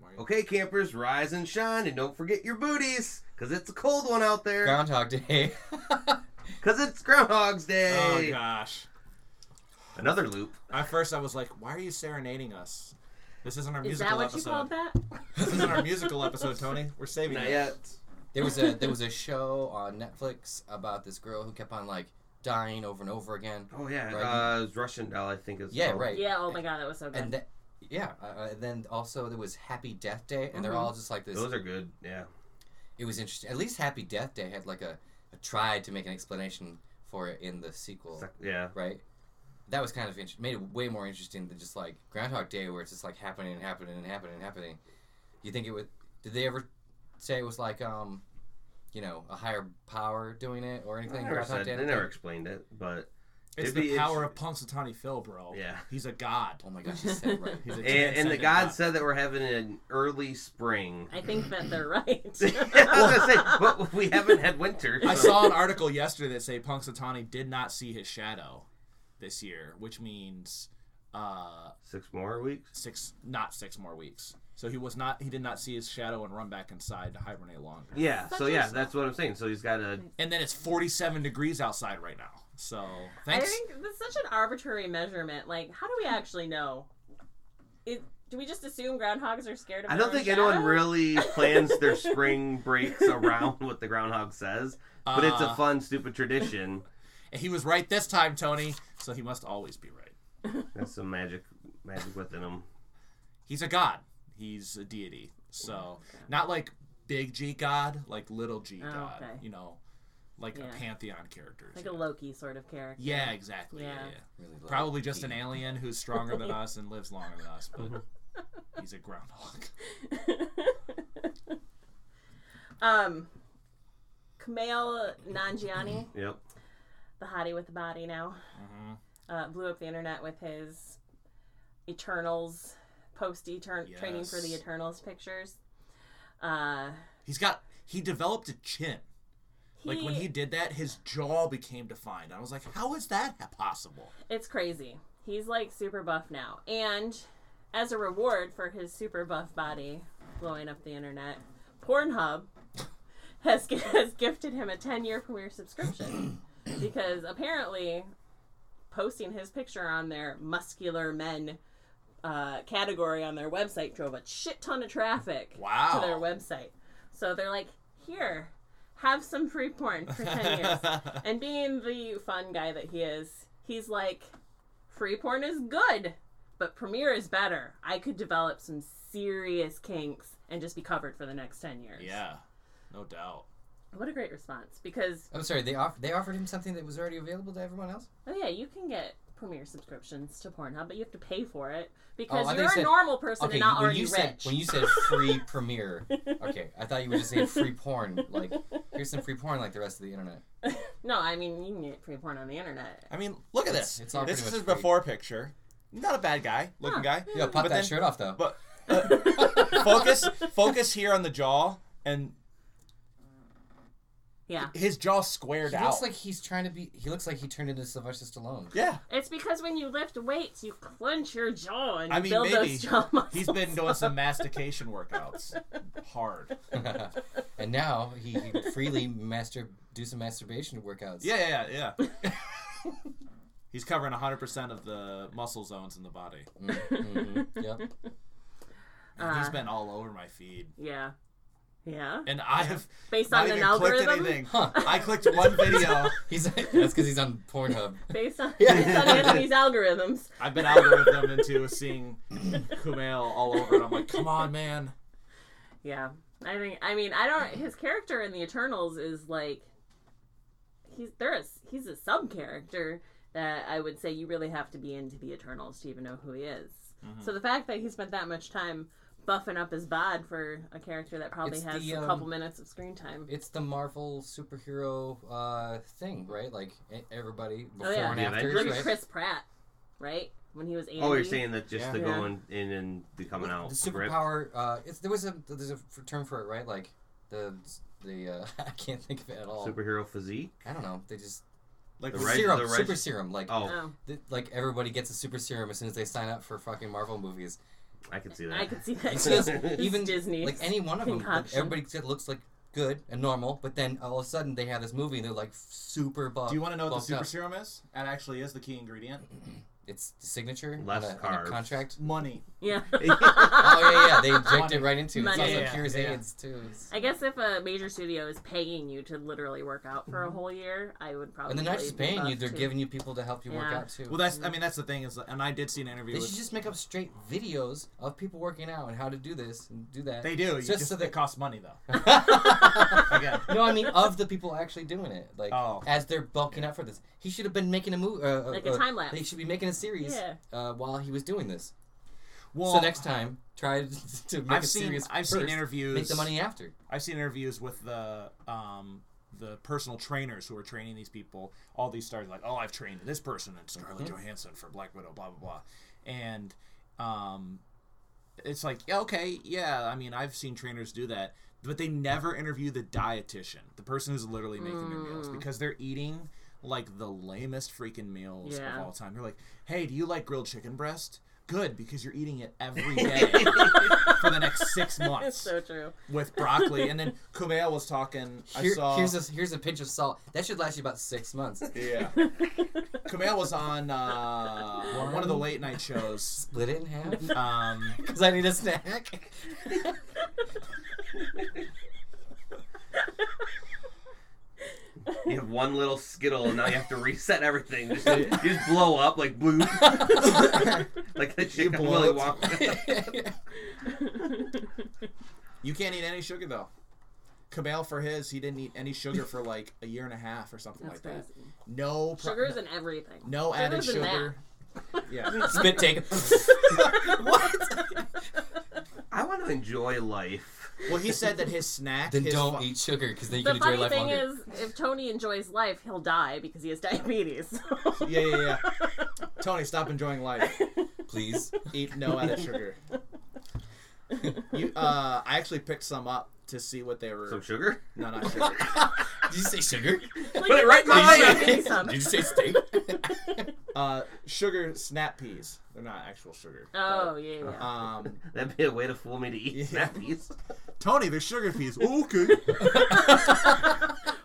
Speaker 3: Mario.
Speaker 1: Okay, campers, rise and shine, and don't forget your booties, cause it's a cold one out there.
Speaker 4: Groundhog Day. <laughs>
Speaker 1: Cause it's Groundhog's Day.
Speaker 3: Oh
Speaker 1: Day.
Speaker 3: gosh.
Speaker 1: Another loop.
Speaker 3: At first, I was like, "Why are you serenading us? This isn't our
Speaker 2: Is
Speaker 3: musical
Speaker 2: that what you
Speaker 3: episode.
Speaker 2: called that?
Speaker 3: This isn't our musical episode, Tony. We're saving
Speaker 1: Not
Speaker 3: it."
Speaker 1: yet.
Speaker 4: There was a there was a <laughs> show on Netflix about this girl who kept on like dying over and over again.
Speaker 1: Oh yeah,
Speaker 4: Right.
Speaker 1: uh, it was Russian doll, I think is.
Speaker 4: Yeah,
Speaker 1: called.
Speaker 4: right.
Speaker 2: Yeah. Oh my god, that was so good.
Speaker 4: And th- yeah, uh, and then also there was Happy Death Day, and they're
Speaker 2: Mhm.
Speaker 4: all just like this.
Speaker 1: Those are good. Yeah.
Speaker 4: it was interesting. At least Happy Death Day had like a, a tried to make an explanation for it in the sequel,
Speaker 1: Sec- Yeah.
Speaker 4: right? That was kind of interesting. Made it way more interesting than just like Groundhog Day, where it's just like happening and happening and happening and happening. You think it would? Did they ever say it was like um, you know, a higher power doing it or
Speaker 1: They
Speaker 4: anything?
Speaker 1: never,
Speaker 4: Groundhog
Speaker 1: said,
Speaker 4: Day?
Speaker 1: they never explained it, but
Speaker 3: It's the
Speaker 1: be
Speaker 3: power
Speaker 1: interesting.
Speaker 3: of Punxsutawney Phil, bro.
Speaker 1: Yeah.
Speaker 3: He's a god.
Speaker 4: Oh my gosh, you said right.
Speaker 3: He's a
Speaker 1: and, and the
Speaker 3: god,
Speaker 1: gods said that we're having an early spring.
Speaker 2: I think that they're right. <laughs>
Speaker 1: I was gonna say, but we haven't had winter.
Speaker 3: I saw an article yesterday that say Punxsutawney did not see his shadow this year, which means uh,
Speaker 1: six more weeks.
Speaker 3: six, not six more weeks. So he was not, he did not see his shadow and run back inside to hibernate longer.
Speaker 1: Yeah,
Speaker 2: Such
Speaker 1: so yeah, that's what I'm saying. So he's got a
Speaker 3: And then it's 47 degrees outside right now. So thanks.
Speaker 2: I think that's such an arbitrary measurement. Like, how do we actually know? It, do we just assume groundhogs are scared of?
Speaker 1: I don't
Speaker 2: own
Speaker 1: think anyone really <laughs> plans their spring breaks around what the groundhog says, but it's a
Speaker 3: Uh,
Speaker 1: fun, stupid tradition.
Speaker 3: And he was right this time, Tony. So he must always be right.
Speaker 1: That's some magic, magic within him.
Speaker 3: He's a god. He's a deity. So not like big G god, like little G
Speaker 2: Oh,
Speaker 3: god.
Speaker 2: okay.
Speaker 3: You know, like
Speaker 2: Yeah.
Speaker 3: a pantheon character,
Speaker 2: like a Loki sort of character.
Speaker 3: yeah, exactly. Yeah.
Speaker 2: Yeah.
Speaker 3: yeah.
Speaker 4: Really
Speaker 3: Probably just an alien who's stronger than <laughs> us and lives longer than us, but <laughs> he's a groundhog. <laughs>
Speaker 2: um, Kumail Nanjiani, <clears throat>
Speaker 1: Yep.
Speaker 2: the hottie with the body now,
Speaker 3: hmm
Speaker 2: uh, blew up the internet with his Eternals post etern training for the Eternals pictures. Uh,
Speaker 3: He's got he developed a chin. Like when he did that, his jaw became defined. I was like, how is that possible?
Speaker 2: It's crazy. He's like super buff now. And as a reward for his super buff body blowing up the internet, Pornhub <laughs> has, has gifted him a 10 year premiere subscription. because apparently, posting his picture on their muscular men uh, category on their website drove a shit ton of traffic
Speaker 3: Wow.
Speaker 2: to their website. So they're like, here, have some free porn for 10 years. <laughs> And being the fun guy that he is, he's like, free porn is good, but Premiere is better. I could develop some serious kinks and just be covered for the next 10 years.
Speaker 3: yeah, no doubt.
Speaker 2: What a great response. Because,
Speaker 4: I'm sorry, they off- they offered him something that was already available to everyone else.
Speaker 2: oh yeah, you can get Premiere subscriptions to Pornhub, but you have to pay for it because
Speaker 4: Oh, I thought
Speaker 2: you're
Speaker 4: you
Speaker 2: a
Speaker 4: said-
Speaker 2: normal person
Speaker 4: Okay,
Speaker 2: and not
Speaker 4: when
Speaker 2: already
Speaker 4: you
Speaker 2: rich.
Speaker 4: said when you said free <laughs> premiere, okay, I thought you were just saying free porn. Like here's some free porn, like the rest of the internet. <laughs>
Speaker 2: no, I mean, you can get free porn on the internet.
Speaker 3: I mean, look at
Speaker 4: It's-
Speaker 3: this.
Speaker 4: it's all
Speaker 3: this
Speaker 4: pretty
Speaker 3: is
Speaker 4: much
Speaker 3: his
Speaker 4: free.
Speaker 3: before picture. not a bad guy looking guy.
Speaker 4: Yo, pop
Speaker 3: But
Speaker 4: that
Speaker 3: then-
Speaker 4: shirt off though.
Speaker 3: But uh, <laughs> focus, focus here on the jaw, and
Speaker 2: Yeah.
Speaker 3: his jaw squared
Speaker 4: he
Speaker 3: out.
Speaker 4: looks like he's trying to be. He looks like he turned into Sylvester Stallone.
Speaker 3: yeah,
Speaker 2: It's because when you lift weights, you clench your jaw and
Speaker 3: I mean,
Speaker 2: build
Speaker 3: maybe
Speaker 2: those jaw muscles.
Speaker 3: he's been doing some <laughs> mastication workouts, hard. <laughs>
Speaker 4: and now he can freely master do some masturbation workouts.
Speaker 3: Yeah, yeah, yeah. yeah. <laughs> he's covering 100% of the muscle zones in the body.
Speaker 4: hmm Yep.
Speaker 3: And he's
Speaker 2: Uh,
Speaker 3: been all over my feed.
Speaker 2: Yeah. Yeah.
Speaker 3: And I have <laughs>
Speaker 2: Based on an algorithm.
Speaker 3: anything.
Speaker 4: Huh. <laughs>
Speaker 3: I clicked one video. <laughs>
Speaker 4: He's that's because he's on Pornhub.
Speaker 2: Based on, yeah. based on Anthony's algorithms.
Speaker 3: I've been algorithm into seeing Kumail all over, and I'm like, come on, man.
Speaker 2: Yeah. I think I mean I don't his character in the Eternals is like he's there is he's a sub character that I would say you really have to be into the Eternals to even know who he is.
Speaker 3: Mm-hmm.
Speaker 2: So the fact that he spent that much time buffing up is bad for a character that probably
Speaker 4: It's
Speaker 2: has
Speaker 4: the,
Speaker 2: a
Speaker 4: um,
Speaker 2: couple minutes of screen time.
Speaker 4: It's the Marvel superhero uh, thing, right? Like e- everybody before
Speaker 2: Oh, yeah.
Speaker 4: and
Speaker 1: The
Speaker 4: after,
Speaker 1: Avengers,
Speaker 2: Look at
Speaker 4: right?
Speaker 2: Chris Pratt, right? When he was Andy.
Speaker 1: Oh, you're saying that just
Speaker 3: Yeah.
Speaker 1: the
Speaker 2: Yeah.
Speaker 1: going in and becoming out.
Speaker 4: the superpower. Uh, it's there was a there's a f- term for it, right? Like the the uh, <laughs> I can't think of it at all.
Speaker 1: superhero physique.
Speaker 4: I don't know. They just
Speaker 3: Like,
Speaker 1: The
Speaker 4: the
Speaker 1: reg-
Speaker 4: serum,
Speaker 1: the reg-
Speaker 4: super serum. Like
Speaker 1: Oh,
Speaker 2: Oh,
Speaker 4: th- like everybody gets a super serum as soon as they sign up for fucking Marvel movies.
Speaker 1: I can see that.
Speaker 2: I could see that. <laughs>
Speaker 4: It's
Speaker 2: too.
Speaker 4: just even
Speaker 2: Disney.
Speaker 4: like any one of them, like, everybody just looks like good and normal, but then all of a sudden they have this movie and they're like super buff.
Speaker 3: do you want to know what the super
Speaker 4: up.
Speaker 3: serum is? That actually is the key ingredient. <clears throat>
Speaker 4: It's the signature
Speaker 1: Less
Speaker 4: on, a, on a contract.
Speaker 3: Money.
Speaker 2: Yeah. <laughs>
Speaker 4: Oh yeah, yeah. They inject
Speaker 3: Money.
Speaker 4: it right into it. It's
Speaker 2: Money.
Speaker 4: also
Speaker 3: Yeah,
Speaker 4: pure as
Speaker 3: yeah.
Speaker 4: AIDS too.
Speaker 2: I guess if a major studio is paying you to literally work out for a whole year, I would probably.
Speaker 4: And they're not just paying you; they're
Speaker 2: too.
Speaker 4: giving you people to help you work out too.
Speaker 3: Well, that's I mean that's the thing is, and I did see an interview.
Speaker 4: they
Speaker 3: with,
Speaker 4: should just make up straight videos of people working out and how to do this and do that.
Speaker 3: They do.
Speaker 4: Just
Speaker 3: just,
Speaker 4: so
Speaker 3: it
Speaker 4: that-
Speaker 3: costs money though. <laughs>
Speaker 4: Again. No, I mean of the people actually doing it, like
Speaker 3: Oh.
Speaker 4: as they're bulking up for this. He should have been making a movie, uh,
Speaker 2: Like
Speaker 4: uh,
Speaker 2: a time lapse.
Speaker 4: They should be making a series
Speaker 2: Yeah.
Speaker 4: uh, while he was doing this.
Speaker 3: Well,
Speaker 4: so next time, try <laughs> to make
Speaker 3: I've
Speaker 4: a
Speaker 3: seen
Speaker 4: series.
Speaker 3: I've
Speaker 4: first,
Speaker 3: seen interviews.
Speaker 4: Make the money after.
Speaker 3: I've seen interviews with the um the personal trainers who are training these people. All these stars like, oh, I've trained this person and Scarlett
Speaker 4: Mhm.
Speaker 3: Johansson for Black Widow, blah blah blah, and um, it's like yeah, okay, yeah. I mean, I've seen trainers do that, but they never interview the dietitian, the person who's literally making their meals,
Speaker 2: Mm.
Speaker 3: because they're eating like the lamest freaking meals
Speaker 2: Yeah.
Speaker 3: of all time. You're like, hey, do you like grilled chicken breast? Good, because you're eating it every <laughs> day for the next six
Speaker 2: It's
Speaker 3: months
Speaker 2: so true.
Speaker 3: with broccoli. And then Kumail was talking. I saw.
Speaker 4: Here's a here's a pinch of salt. That should last you about six months. <laughs>
Speaker 3: yeah. Kumail was on uh, one of the late night shows.
Speaker 4: Split it in half.
Speaker 3: Um, <laughs>
Speaker 4: Because I need a snack.
Speaker 1: You have one little skittle, and now you have to reset everything. Just, you just blow up like blue, <laughs> like the chick on Willy. Wonka. <laughs>
Speaker 3: you can't eat any sugar though. Kumail for his, he didn't eat any sugar for like a year and a half or something
Speaker 2: That's
Speaker 3: like that. No pro-
Speaker 2: Sugar's in everything.
Speaker 3: no added
Speaker 2: Sugar's in
Speaker 3: sugar. <laughs> Yeah.
Speaker 4: Spit take. what?
Speaker 1: I want to enjoy life.
Speaker 3: Well, he said that his snack.
Speaker 4: Then
Speaker 3: his
Speaker 4: don't
Speaker 3: fu-
Speaker 4: eat sugar because then you
Speaker 2: The
Speaker 4: can enjoy
Speaker 2: funny
Speaker 4: life
Speaker 2: thing
Speaker 4: longer.
Speaker 2: is, if Tony enjoys life, he'll die because he has diabetes.
Speaker 3: Yeah, yeah, yeah. Tony, stop enjoying life. <laughs>
Speaker 4: Please.
Speaker 3: Eat no added sugar. You, uh, I actually picked some up to see what they were.
Speaker 1: Some sugar?
Speaker 3: no, not <laughs> sugar.
Speaker 4: Did you say suger?
Speaker 2: Put
Speaker 1: it right in my eye. <laughs>
Speaker 4: Did you say steak?
Speaker 3: Uh, sugar snap peas. They're not actual sugar.
Speaker 2: Oh yeah,
Speaker 3: but,
Speaker 2: yeah.
Speaker 3: Um,
Speaker 1: That'd be a way to fool me to eat
Speaker 3: Yeah.
Speaker 1: snappies.
Speaker 3: Tony, they're sugar peas. <laughs> okay.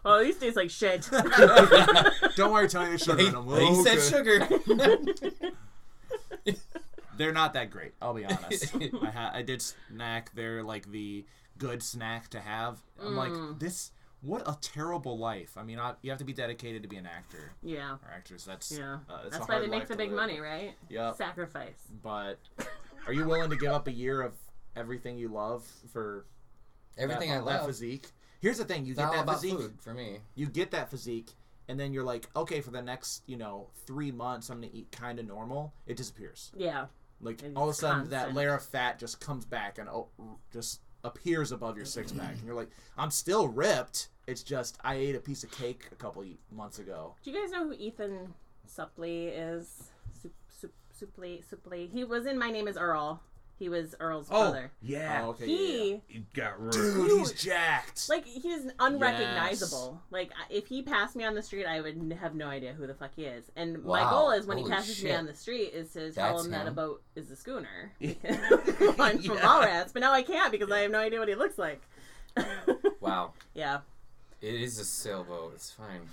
Speaker 2: Oh, these taste like shit. <laughs>
Speaker 3: Don't worry, Tony. There's sugar
Speaker 4: he
Speaker 3: in them.
Speaker 4: he said sugar. <laughs>
Speaker 3: They're not that great. I'll be honest. I ha- I did snack. They're like the good snack to have. I'm
Speaker 2: Mm.
Speaker 3: like this. What a terrible life. I mean, I, you have to be dedicated to be an actor
Speaker 2: yeah,
Speaker 3: or actress. That's
Speaker 2: yeah.
Speaker 3: Uh, it's
Speaker 2: That's
Speaker 3: a
Speaker 2: why
Speaker 3: hard
Speaker 2: they make the big
Speaker 3: live.
Speaker 2: money, right?
Speaker 3: Yep.
Speaker 2: Sacrifice.
Speaker 3: But are you willing to give up a year of everything you love for
Speaker 4: Everything
Speaker 3: that,
Speaker 4: I
Speaker 3: that
Speaker 4: love.
Speaker 3: physique? Here's the thing: you
Speaker 4: It's
Speaker 3: get that
Speaker 4: about
Speaker 3: physique.
Speaker 4: food for me.
Speaker 3: You get that physique, and then you're like, okay, for the next you know three months, I'm gonna eat kind of normal. It disappears.
Speaker 2: Yeah.
Speaker 3: Like
Speaker 2: It's
Speaker 3: all of a sudden, that layer of fat just comes back and oh, just appears above your six pack, and you're like, I'm still ripped. It's just I ate a piece of cake a couple months ago.
Speaker 2: Do you guys know who Ethan Suplee is? Sup, sup, Suplee, Suplee. He was in My Name is Earl. He was Earl's
Speaker 1: Oh,
Speaker 2: brother.
Speaker 1: yeah.
Speaker 3: Oh, okay.
Speaker 2: he
Speaker 3: yeah,
Speaker 1: He got
Speaker 3: yeah.
Speaker 1: rude.
Speaker 3: Dude, he's jacked.
Speaker 2: like he's unrecognizable. Like if he passed me on the street, I would have no idea who the fuck he is. And my goal is when he
Speaker 4: Holy
Speaker 2: passes me on the street is to tell
Speaker 4: That's
Speaker 2: him that a boat is a schooner. <laughs>
Speaker 1: Yeah. <laughs>
Speaker 2: One from
Speaker 1: Yeah.
Speaker 2: Mallrats, but now I can't because I have no idea what he looks like. <laughs>
Speaker 4: Wow.
Speaker 2: yeah.
Speaker 4: It is a sailboat. It's fine.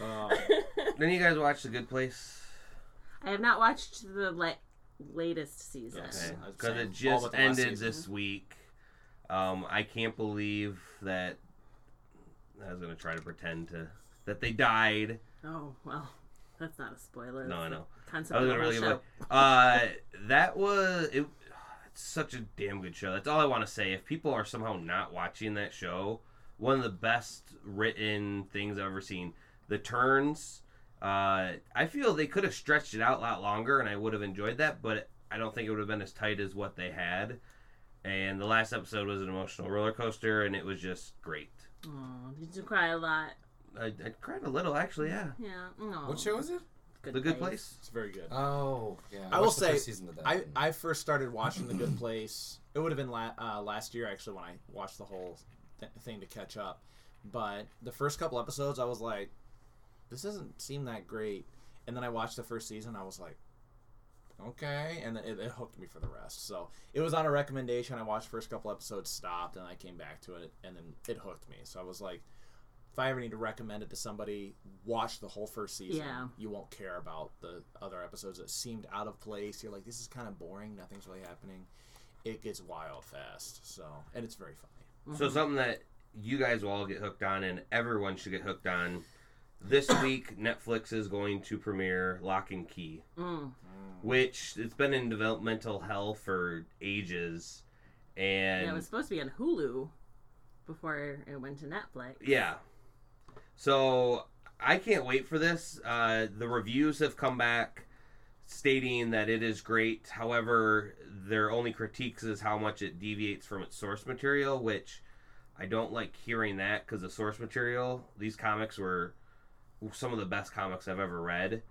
Speaker 3: Oh.
Speaker 1: Then you guys watch The Good Place?
Speaker 2: I have not watched the la- latest season.
Speaker 3: Yes.
Speaker 1: Okay. Because it just
Speaker 3: but the last
Speaker 1: ended this week. Um, I can't believe that. I was gonna try to pretend to that they died.
Speaker 2: Oh well, that's not a spoiler.
Speaker 1: No,
Speaker 2: That's
Speaker 1: I know.
Speaker 2: Concept
Speaker 1: I was
Speaker 2: of the
Speaker 1: gonna really
Speaker 2: show.
Speaker 1: Uh, that was it. It's such a damn good show. That's all I want to say. If people are somehow not watching that show, one of the best written things I've ever seen. The turns. Uh, I feel they could have stretched it out a lot longer, and I would have enjoyed that. But I don't think it would have been as tight as what they had. And the last episode was an emotional roller coaster, and it was just great.
Speaker 2: Oh, did you cry a lot?
Speaker 1: I, I cried a little, actually. Yeah,
Speaker 2: Yeah. No.
Speaker 4: What show is it?
Speaker 2: Good
Speaker 1: The Good Place.
Speaker 3: It's very good.
Speaker 4: Oh, yeah.
Speaker 3: I will say,
Speaker 4: first season of that.
Speaker 3: I, I first started watching The Good Place. It would have been la- uh, last year actually when I watched the whole th- thing to catch up. But the first couple episodes, I was like, this doesn't seem that great. And then I watched the first season. I was like, okay, and then it, it hooked me for the rest. So it was on a recommendation. I watched the first couple episodes, stopped, and I came back to it, and then it hooked me. So I was like. If I ever need to recommend it to somebody, watch the whole first season.
Speaker 2: Yeah.
Speaker 3: You won't care about the other episodes that seemed out of place. You're like, this is kind of boring. Nothing's really happening. It gets wild fast. So, and it's very funny.
Speaker 1: So something that you guys will all get hooked on, and everyone should get hooked on. This week, Netflix is going to premiere Locke and Key,
Speaker 2: Mm.
Speaker 1: which it's been in developmental hell for ages, and
Speaker 2: Yeah, it was supposed to be on Hulu before it went to Netflix.
Speaker 1: Yeah. So I can't wait for this. Uh, the reviews have come back stating that it is great. However, their only critiques is how much it deviates from its source material, which I don't like hearing that because the source material, these comics were some of the best comics I've ever read.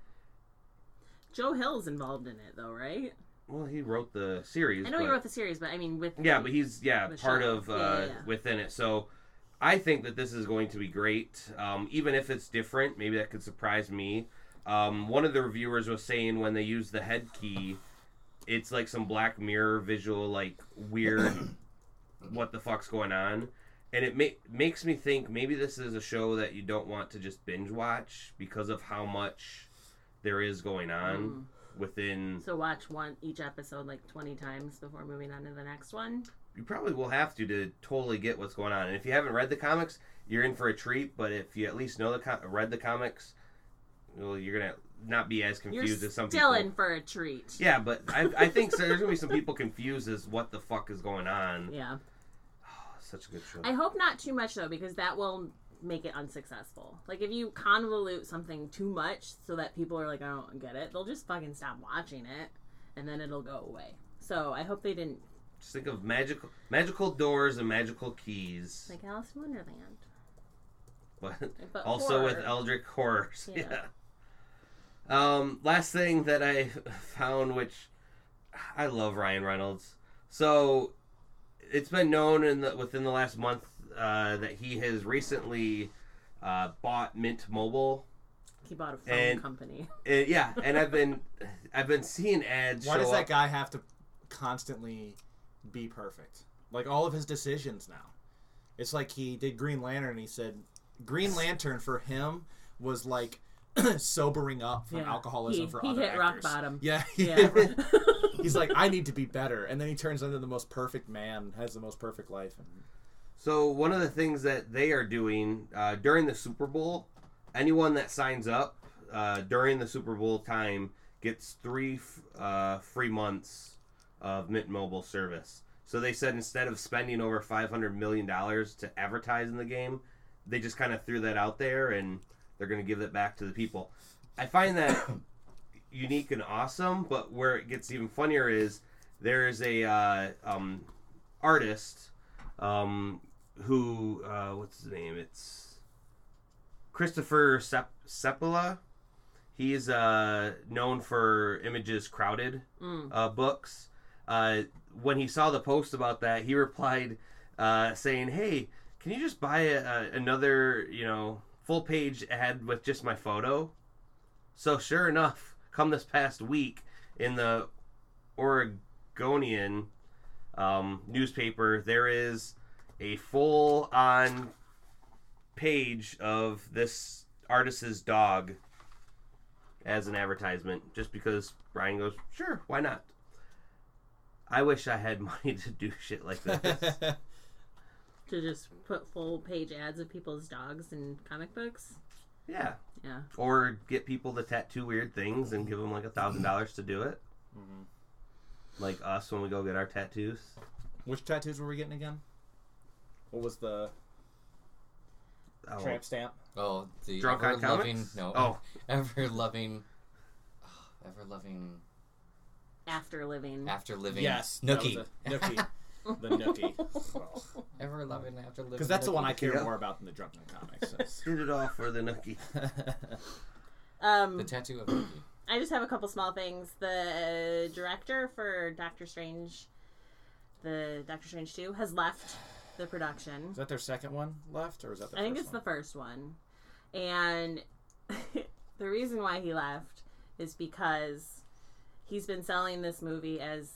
Speaker 2: Joe Hill's involved in it, though, right?
Speaker 1: Well, he wrote the series.
Speaker 2: I know he wrote the series, but I mean, with
Speaker 1: Yeah, but he's yeah
Speaker 2: The
Speaker 1: part
Speaker 2: show.
Speaker 1: of uh,
Speaker 2: Yeah, yeah, yeah.
Speaker 1: within it. So I think that this is going to be great. Um, even if it's different, maybe that could surprise me. Um, one of the reviewers was saying when they use the head key, it's like some Black Mirror visual, like weird. <coughs> what the fuck's going on? And it ma- makes me think maybe this is a show that you don't want to just binge watch because of how much there is going on
Speaker 2: Mm.
Speaker 1: within
Speaker 2: So watch one each episode like twenty times before moving on to the next one.
Speaker 1: you probably will have to to totally get what's going on. And if you haven't read the comics, you're in for a treat. But if you at least know the com- read the comics, well, you're gonna not be as
Speaker 2: You're
Speaker 1: confused as some
Speaker 2: still
Speaker 1: people.
Speaker 2: in for a treat.
Speaker 1: Yeah, but I, I think so, there's gonna be some people <laughs> confused as what the fuck is going on.
Speaker 2: Yeah.
Speaker 1: Such a good show.
Speaker 2: I hope not too much though, because that will make it unsuccessful. Like if you convolute something too much so that people are like, I don't get it, they'll just fucking stop watching it, and then it'll go away. So I hope they didn't
Speaker 1: Just think of magical magical doors and magical keys,
Speaker 2: like Alice in Wonderland. <laughs>
Speaker 1: but
Speaker 2: But <laughs>
Speaker 1: also with
Speaker 2: horror.
Speaker 1: Eldritch horrors. <laughs>
Speaker 2: Yeah.
Speaker 1: Yeah. Um, last thing that I found, which I love Ryan Reynolds. So it's been known in the within the last month uh, that he has recently uh, bought Mint Mobile.
Speaker 2: He bought a phone
Speaker 1: And-
Speaker 2: company. <laughs>
Speaker 1: Uh, yeah, and I've been I've been seeing ads.
Speaker 3: Why
Speaker 1: show
Speaker 3: does that
Speaker 1: up-
Speaker 3: guy have to constantly be perfect? Like all of his decisions now. It's like he did Green Lantern and he said Green Lantern for him was like <clears throat> sobering up from
Speaker 2: Yeah.
Speaker 3: alcoholism
Speaker 2: He-
Speaker 3: for
Speaker 2: he
Speaker 3: other
Speaker 2: hit rock bottom.
Speaker 3: Yeah. <laughs>
Speaker 2: Yeah. <laughs>
Speaker 3: He's like, I need to be better, and then he turns into the most perfect man, has the most perfect life, and
Speaker 1: So one of the things that they are doing uh, during the Super Bowl, anyone that signs up uh, during the Super Bowl time gets three f- uh, free months of Mint Mobile service. So they said instead of spending over five hundred million dollars to advertise in the game, they just kind of threw that out there and they're going to give it back to the people. I find that <coughs> unique and awesome, but where it gets even funnier is there is a uh, um, artist um, who uh, what's his name? It's Christopher Sep- Sebela. He's uh, known for Images Crowded
Speaker 2: Mm.
Speaker 1: uh, books. Uh, when he saw the post about that, he <laughs> replied uh, saying, "Hey, can you just buy a, a, another, you know, full page ad with just my photo?" So sure enough, come this past week in the Oregonian um, newspaper, there is a full-on page of this artist's dog as an advertisement, just because Brian goes, "Sure, why not?" I wish I had <laughs> money to do shit like this. <laughs>
Speaker 2: To just put full page ads of people's dogs in comic books.
Speaker 1: Yeah.
Speaker 2: Yeah.
Speaker 1: Or get people to tattoo weird things and give them like a thousand dollars to do it.
Speaker 3: Mhm.
Speaker 1: Like us when we go get our tattoos.
Speaker 3: Which tattoos were we getting again? What was the
Speaker 1: Oh,
Speaker 3: tramp stamp?
Speaker 4: Oh, the
Speaker 1: Drunk on
Speaker 4: ever loving no,
Speaker 1: Oh, <laughs>
Speaker 4: ever loving, <sighs> ever loving
Speaker 2: After living.
Speaker 4: after living.
Speaker 3: Yes, that was
Speaker 4: Nookie.
Speaker 3: a- Nookie. <laughs> the Nookie. <laughs>
Speaker 4: Ever loving after living.
Speaker 3: Because that's the one I care
Speaker 1: Yeah.
Speaker 3: more about than the Drunken Comics. So.
Speaker 1: did it off for the nookie. <laughs>
Speaker 2: Um,
Speaker 4: The tattoo of Nookie.
Speaker 2: I just have a couple small things. The director for Doctor Strange, the Doctor Strange 2, has left the production.
Speaker 3: is that their second one left, or is that? Their
Speaker 2: I think it's
Speaker 3: one?
Speaker 2: the first one. And <laughs> the reason why he left is because he's been selling this movie as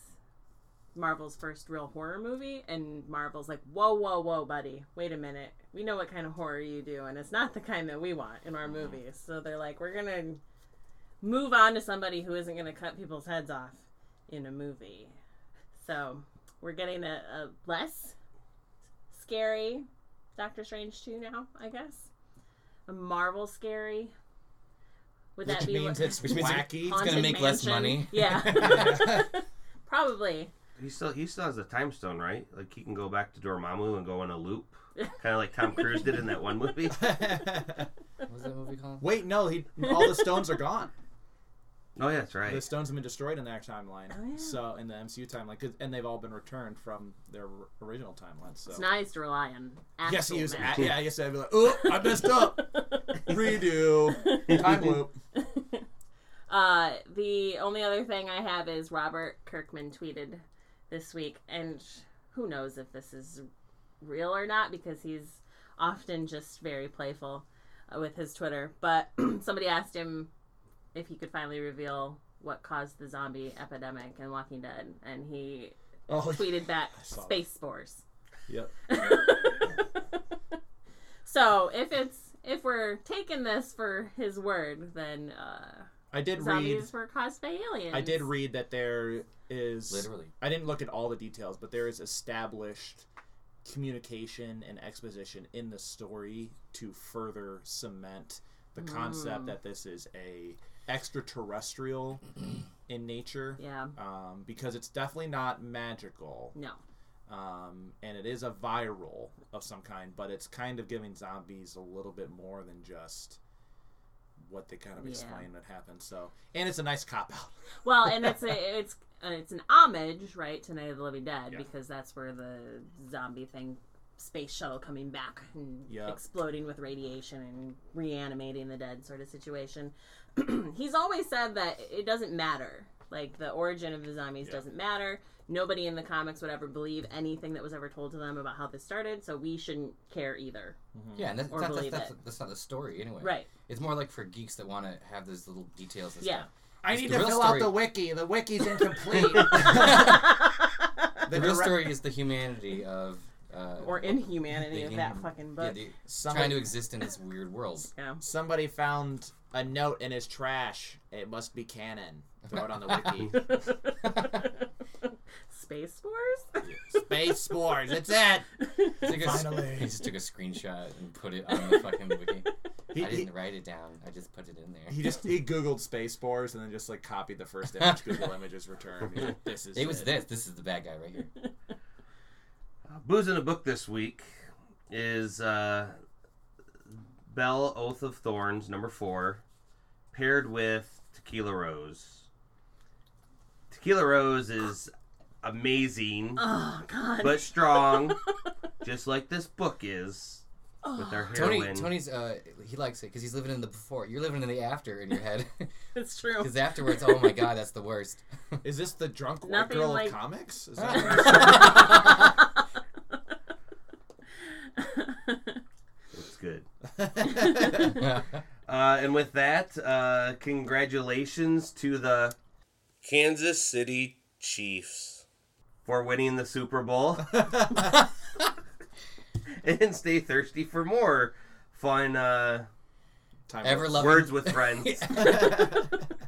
Speaker 2: Marvel's first real horror movie, and Marvel's like, whoa, whoa, whoa, buddy, wait a minute. We know what kind of horror you do, and it's not the kind that we want in our mm-hmm. movies. So they're like, we're going to move on to somebody who isn't going to cut people's heads off in a movie. So we're getting a, a less scary Doctor Strange 2 now, I guess. A Marvel scary. Would
Speaker 3: Which
Speaker 2: that be
Speaker 3: means it's <laughs>
Speaker 4: Which means
Speaker 3: wacky.
Speaker 4: it's gonna make less money.
Speaker 2: Yeah. <laughs> <laughs> Probably.
Speaker 1: He still he still has the time stone, right? Like he can go back to Dormammu and go in a loop, kind of like Tom Cruise did in that one movie. <laughs>
Speaker 4: What was that movie called?
Speaker 3: Wait, no, he all the stones are gone.
Speaker 1: Oh yeah, that's right.
Speaker 3: The stones have been destroyed in their timeline.
Speaker 2: Oh, yeah.
Speaker 3: So in the MCU timeline, 'cause- and they've all been returned from their r- original timeline. So
Speaker 2: It's nice to rely on.
Speaker 3: yes, he
Speaker 2: actual
Speaker 3: used.
Speaker 2: magic.
Speaker 3: Yeah, yes, I'd be like, oh, I messed up. <laughs> Redo. Time loop. <laughs>
Speaker 2: Uh, the only other thing I have is Robert Kirkman tweeted this week, and who knows if this is real or not because he's often just very playful uh, with his Twitter. But <clears throat> somebody asked him if he could finally reveal what caused the zombie epidemic in Walking Dead, and he
Speaker 3: Oh,
Speaker 2: tweeted back
Speaker 3: that.
Speaker 2: space spores.
Speaker 3: yep. <laughs>
Speaker 2: so if it's if we're taking this for his word, then uh,
Speaker 3: I did read.
Speaker 2: zombies were caused by aliens.
Speaker 3: I did read that there is
Speaker 4: Literally.
Speaker 3: I didn't look at all the details, but there is established communication and exposition in the story to further cement the concept
Speaker 2: Mm.
Speaker 3: that this is a extraterrestrial <clears throat> in nature.
Speaker 2: Yeah.
Speaker 3: Um, because it's definitely not magical,
Speaker 2: No.
Speaker 3: um, and it is a viral of some kind, but it's kind of giving zombies a little bit more than just what they kind of
Speaker 2: Yeah.
Speaker 3: explain that happened. So, and it's a nice cop out. <laughs>
Speaker 2: Well, and it's a <laughs> it's uh, it's an homage, right, to Night of the Living Dead
Speaker 3: Yeah.
Speaker 2: because that's where the zombie thing, space shuttle coming back and
Speaker 3: Yep.
Speaker 2: exploding with radiation and reanimating the dead sort of situation. <clears throat> He's always said that it doesn't matter. Like the origin of the zombies
Speaker 3: Yeah.
Speaker 2: doesn't matter. Nobody in the comics would ever believe anything that was ever told to them about how this started, so we shouldn't care either.
Speaker 4: Yeah, and that's,
Speaker 2: Or
Speaker 4: that's, that's,
Speaker 2: believe
Speaker 4: that's,
Speaker 2: it.
Speaker 4: that's not the story anyway.
Speaker 2: Right.
Speaker 4: It's more like for geeks that want to have those little details and
Speaker 2: Yeah.
Speaker 4: stuff.
Speaker 3: I need to
Speaker 4: real
Speaker 3: fill
Speaker 4: story-
Speaker 3: out the wiki. The wiki's incomplete. <laughs> <laughs>
Speaker 4: The real story is the humanity of. Uh,
Speaker 2: or inhumanity
Speaker 4: the
Speaker 2: of that
Speaker 4: hum-
Speaker 2: fucking
Speaker 4: yeah,
Speaker 2: book.
Speaker 4: the-
Speaker 3: Somebody-
Speaker 4: trying to exist in this weird world. <laughs>
Speaker 2: Yeah.
Speaker 3: Somebody found a note in his trash. It must be canon. Throw it on the wiki.
Speaker 2: Space Wars? <laughs>
Speaker 3: Space Spores. that's it. <laughs>
Speaker 4: Took a s-
Speaker 3: Finally.
Speaker 4: he just took a screenshot and put it on the fucking wiki.
Speaker 3: He,
Speaker 4: I didn't write it down. I just put it in there.
Speaker 3: he just he googled space spores and then just like copied the first image <laughs> Google Images returned. Like, this is
Speaker 4: It was this. This is the bad guy right here.
Speaker 1: Uh, Booze in a book this week is uh, Belle Oath of Thorns number four, paired with Tequila Rose. Tequila Rose is amazing,
Speaker 2: Oh God.
Speaker 1: but strong, <laughs> just like this book is. with their
Speaker 4: Tony,
Speaker 1: heroin.
Speaker 4: Tony's uh, he likes it because he's living in the before. You're living in the after in your head. <laughs>
Speaker 2: It's true.
Speaker 4: Because afterwards, oh my god, that's the worst. <laughs>
Speaker 3: Is this the drunk white
Speaker 2: Nothing
Speaker 3: girl
Speaker 2: like-
Speaker 3: of comics? Is that
Speaker 1: It's good. Uh, and with that, uh, congratulations to the Kansas City Chiefs for winning the Super Bowl. <laughs> <laughs> and stay thirsty for more fun uh,
Speaker 3: Time
Speaker 4: Ever
Speaker 3: works.
Speaker 4: love-
Speaker 1: words with friends. <laughs>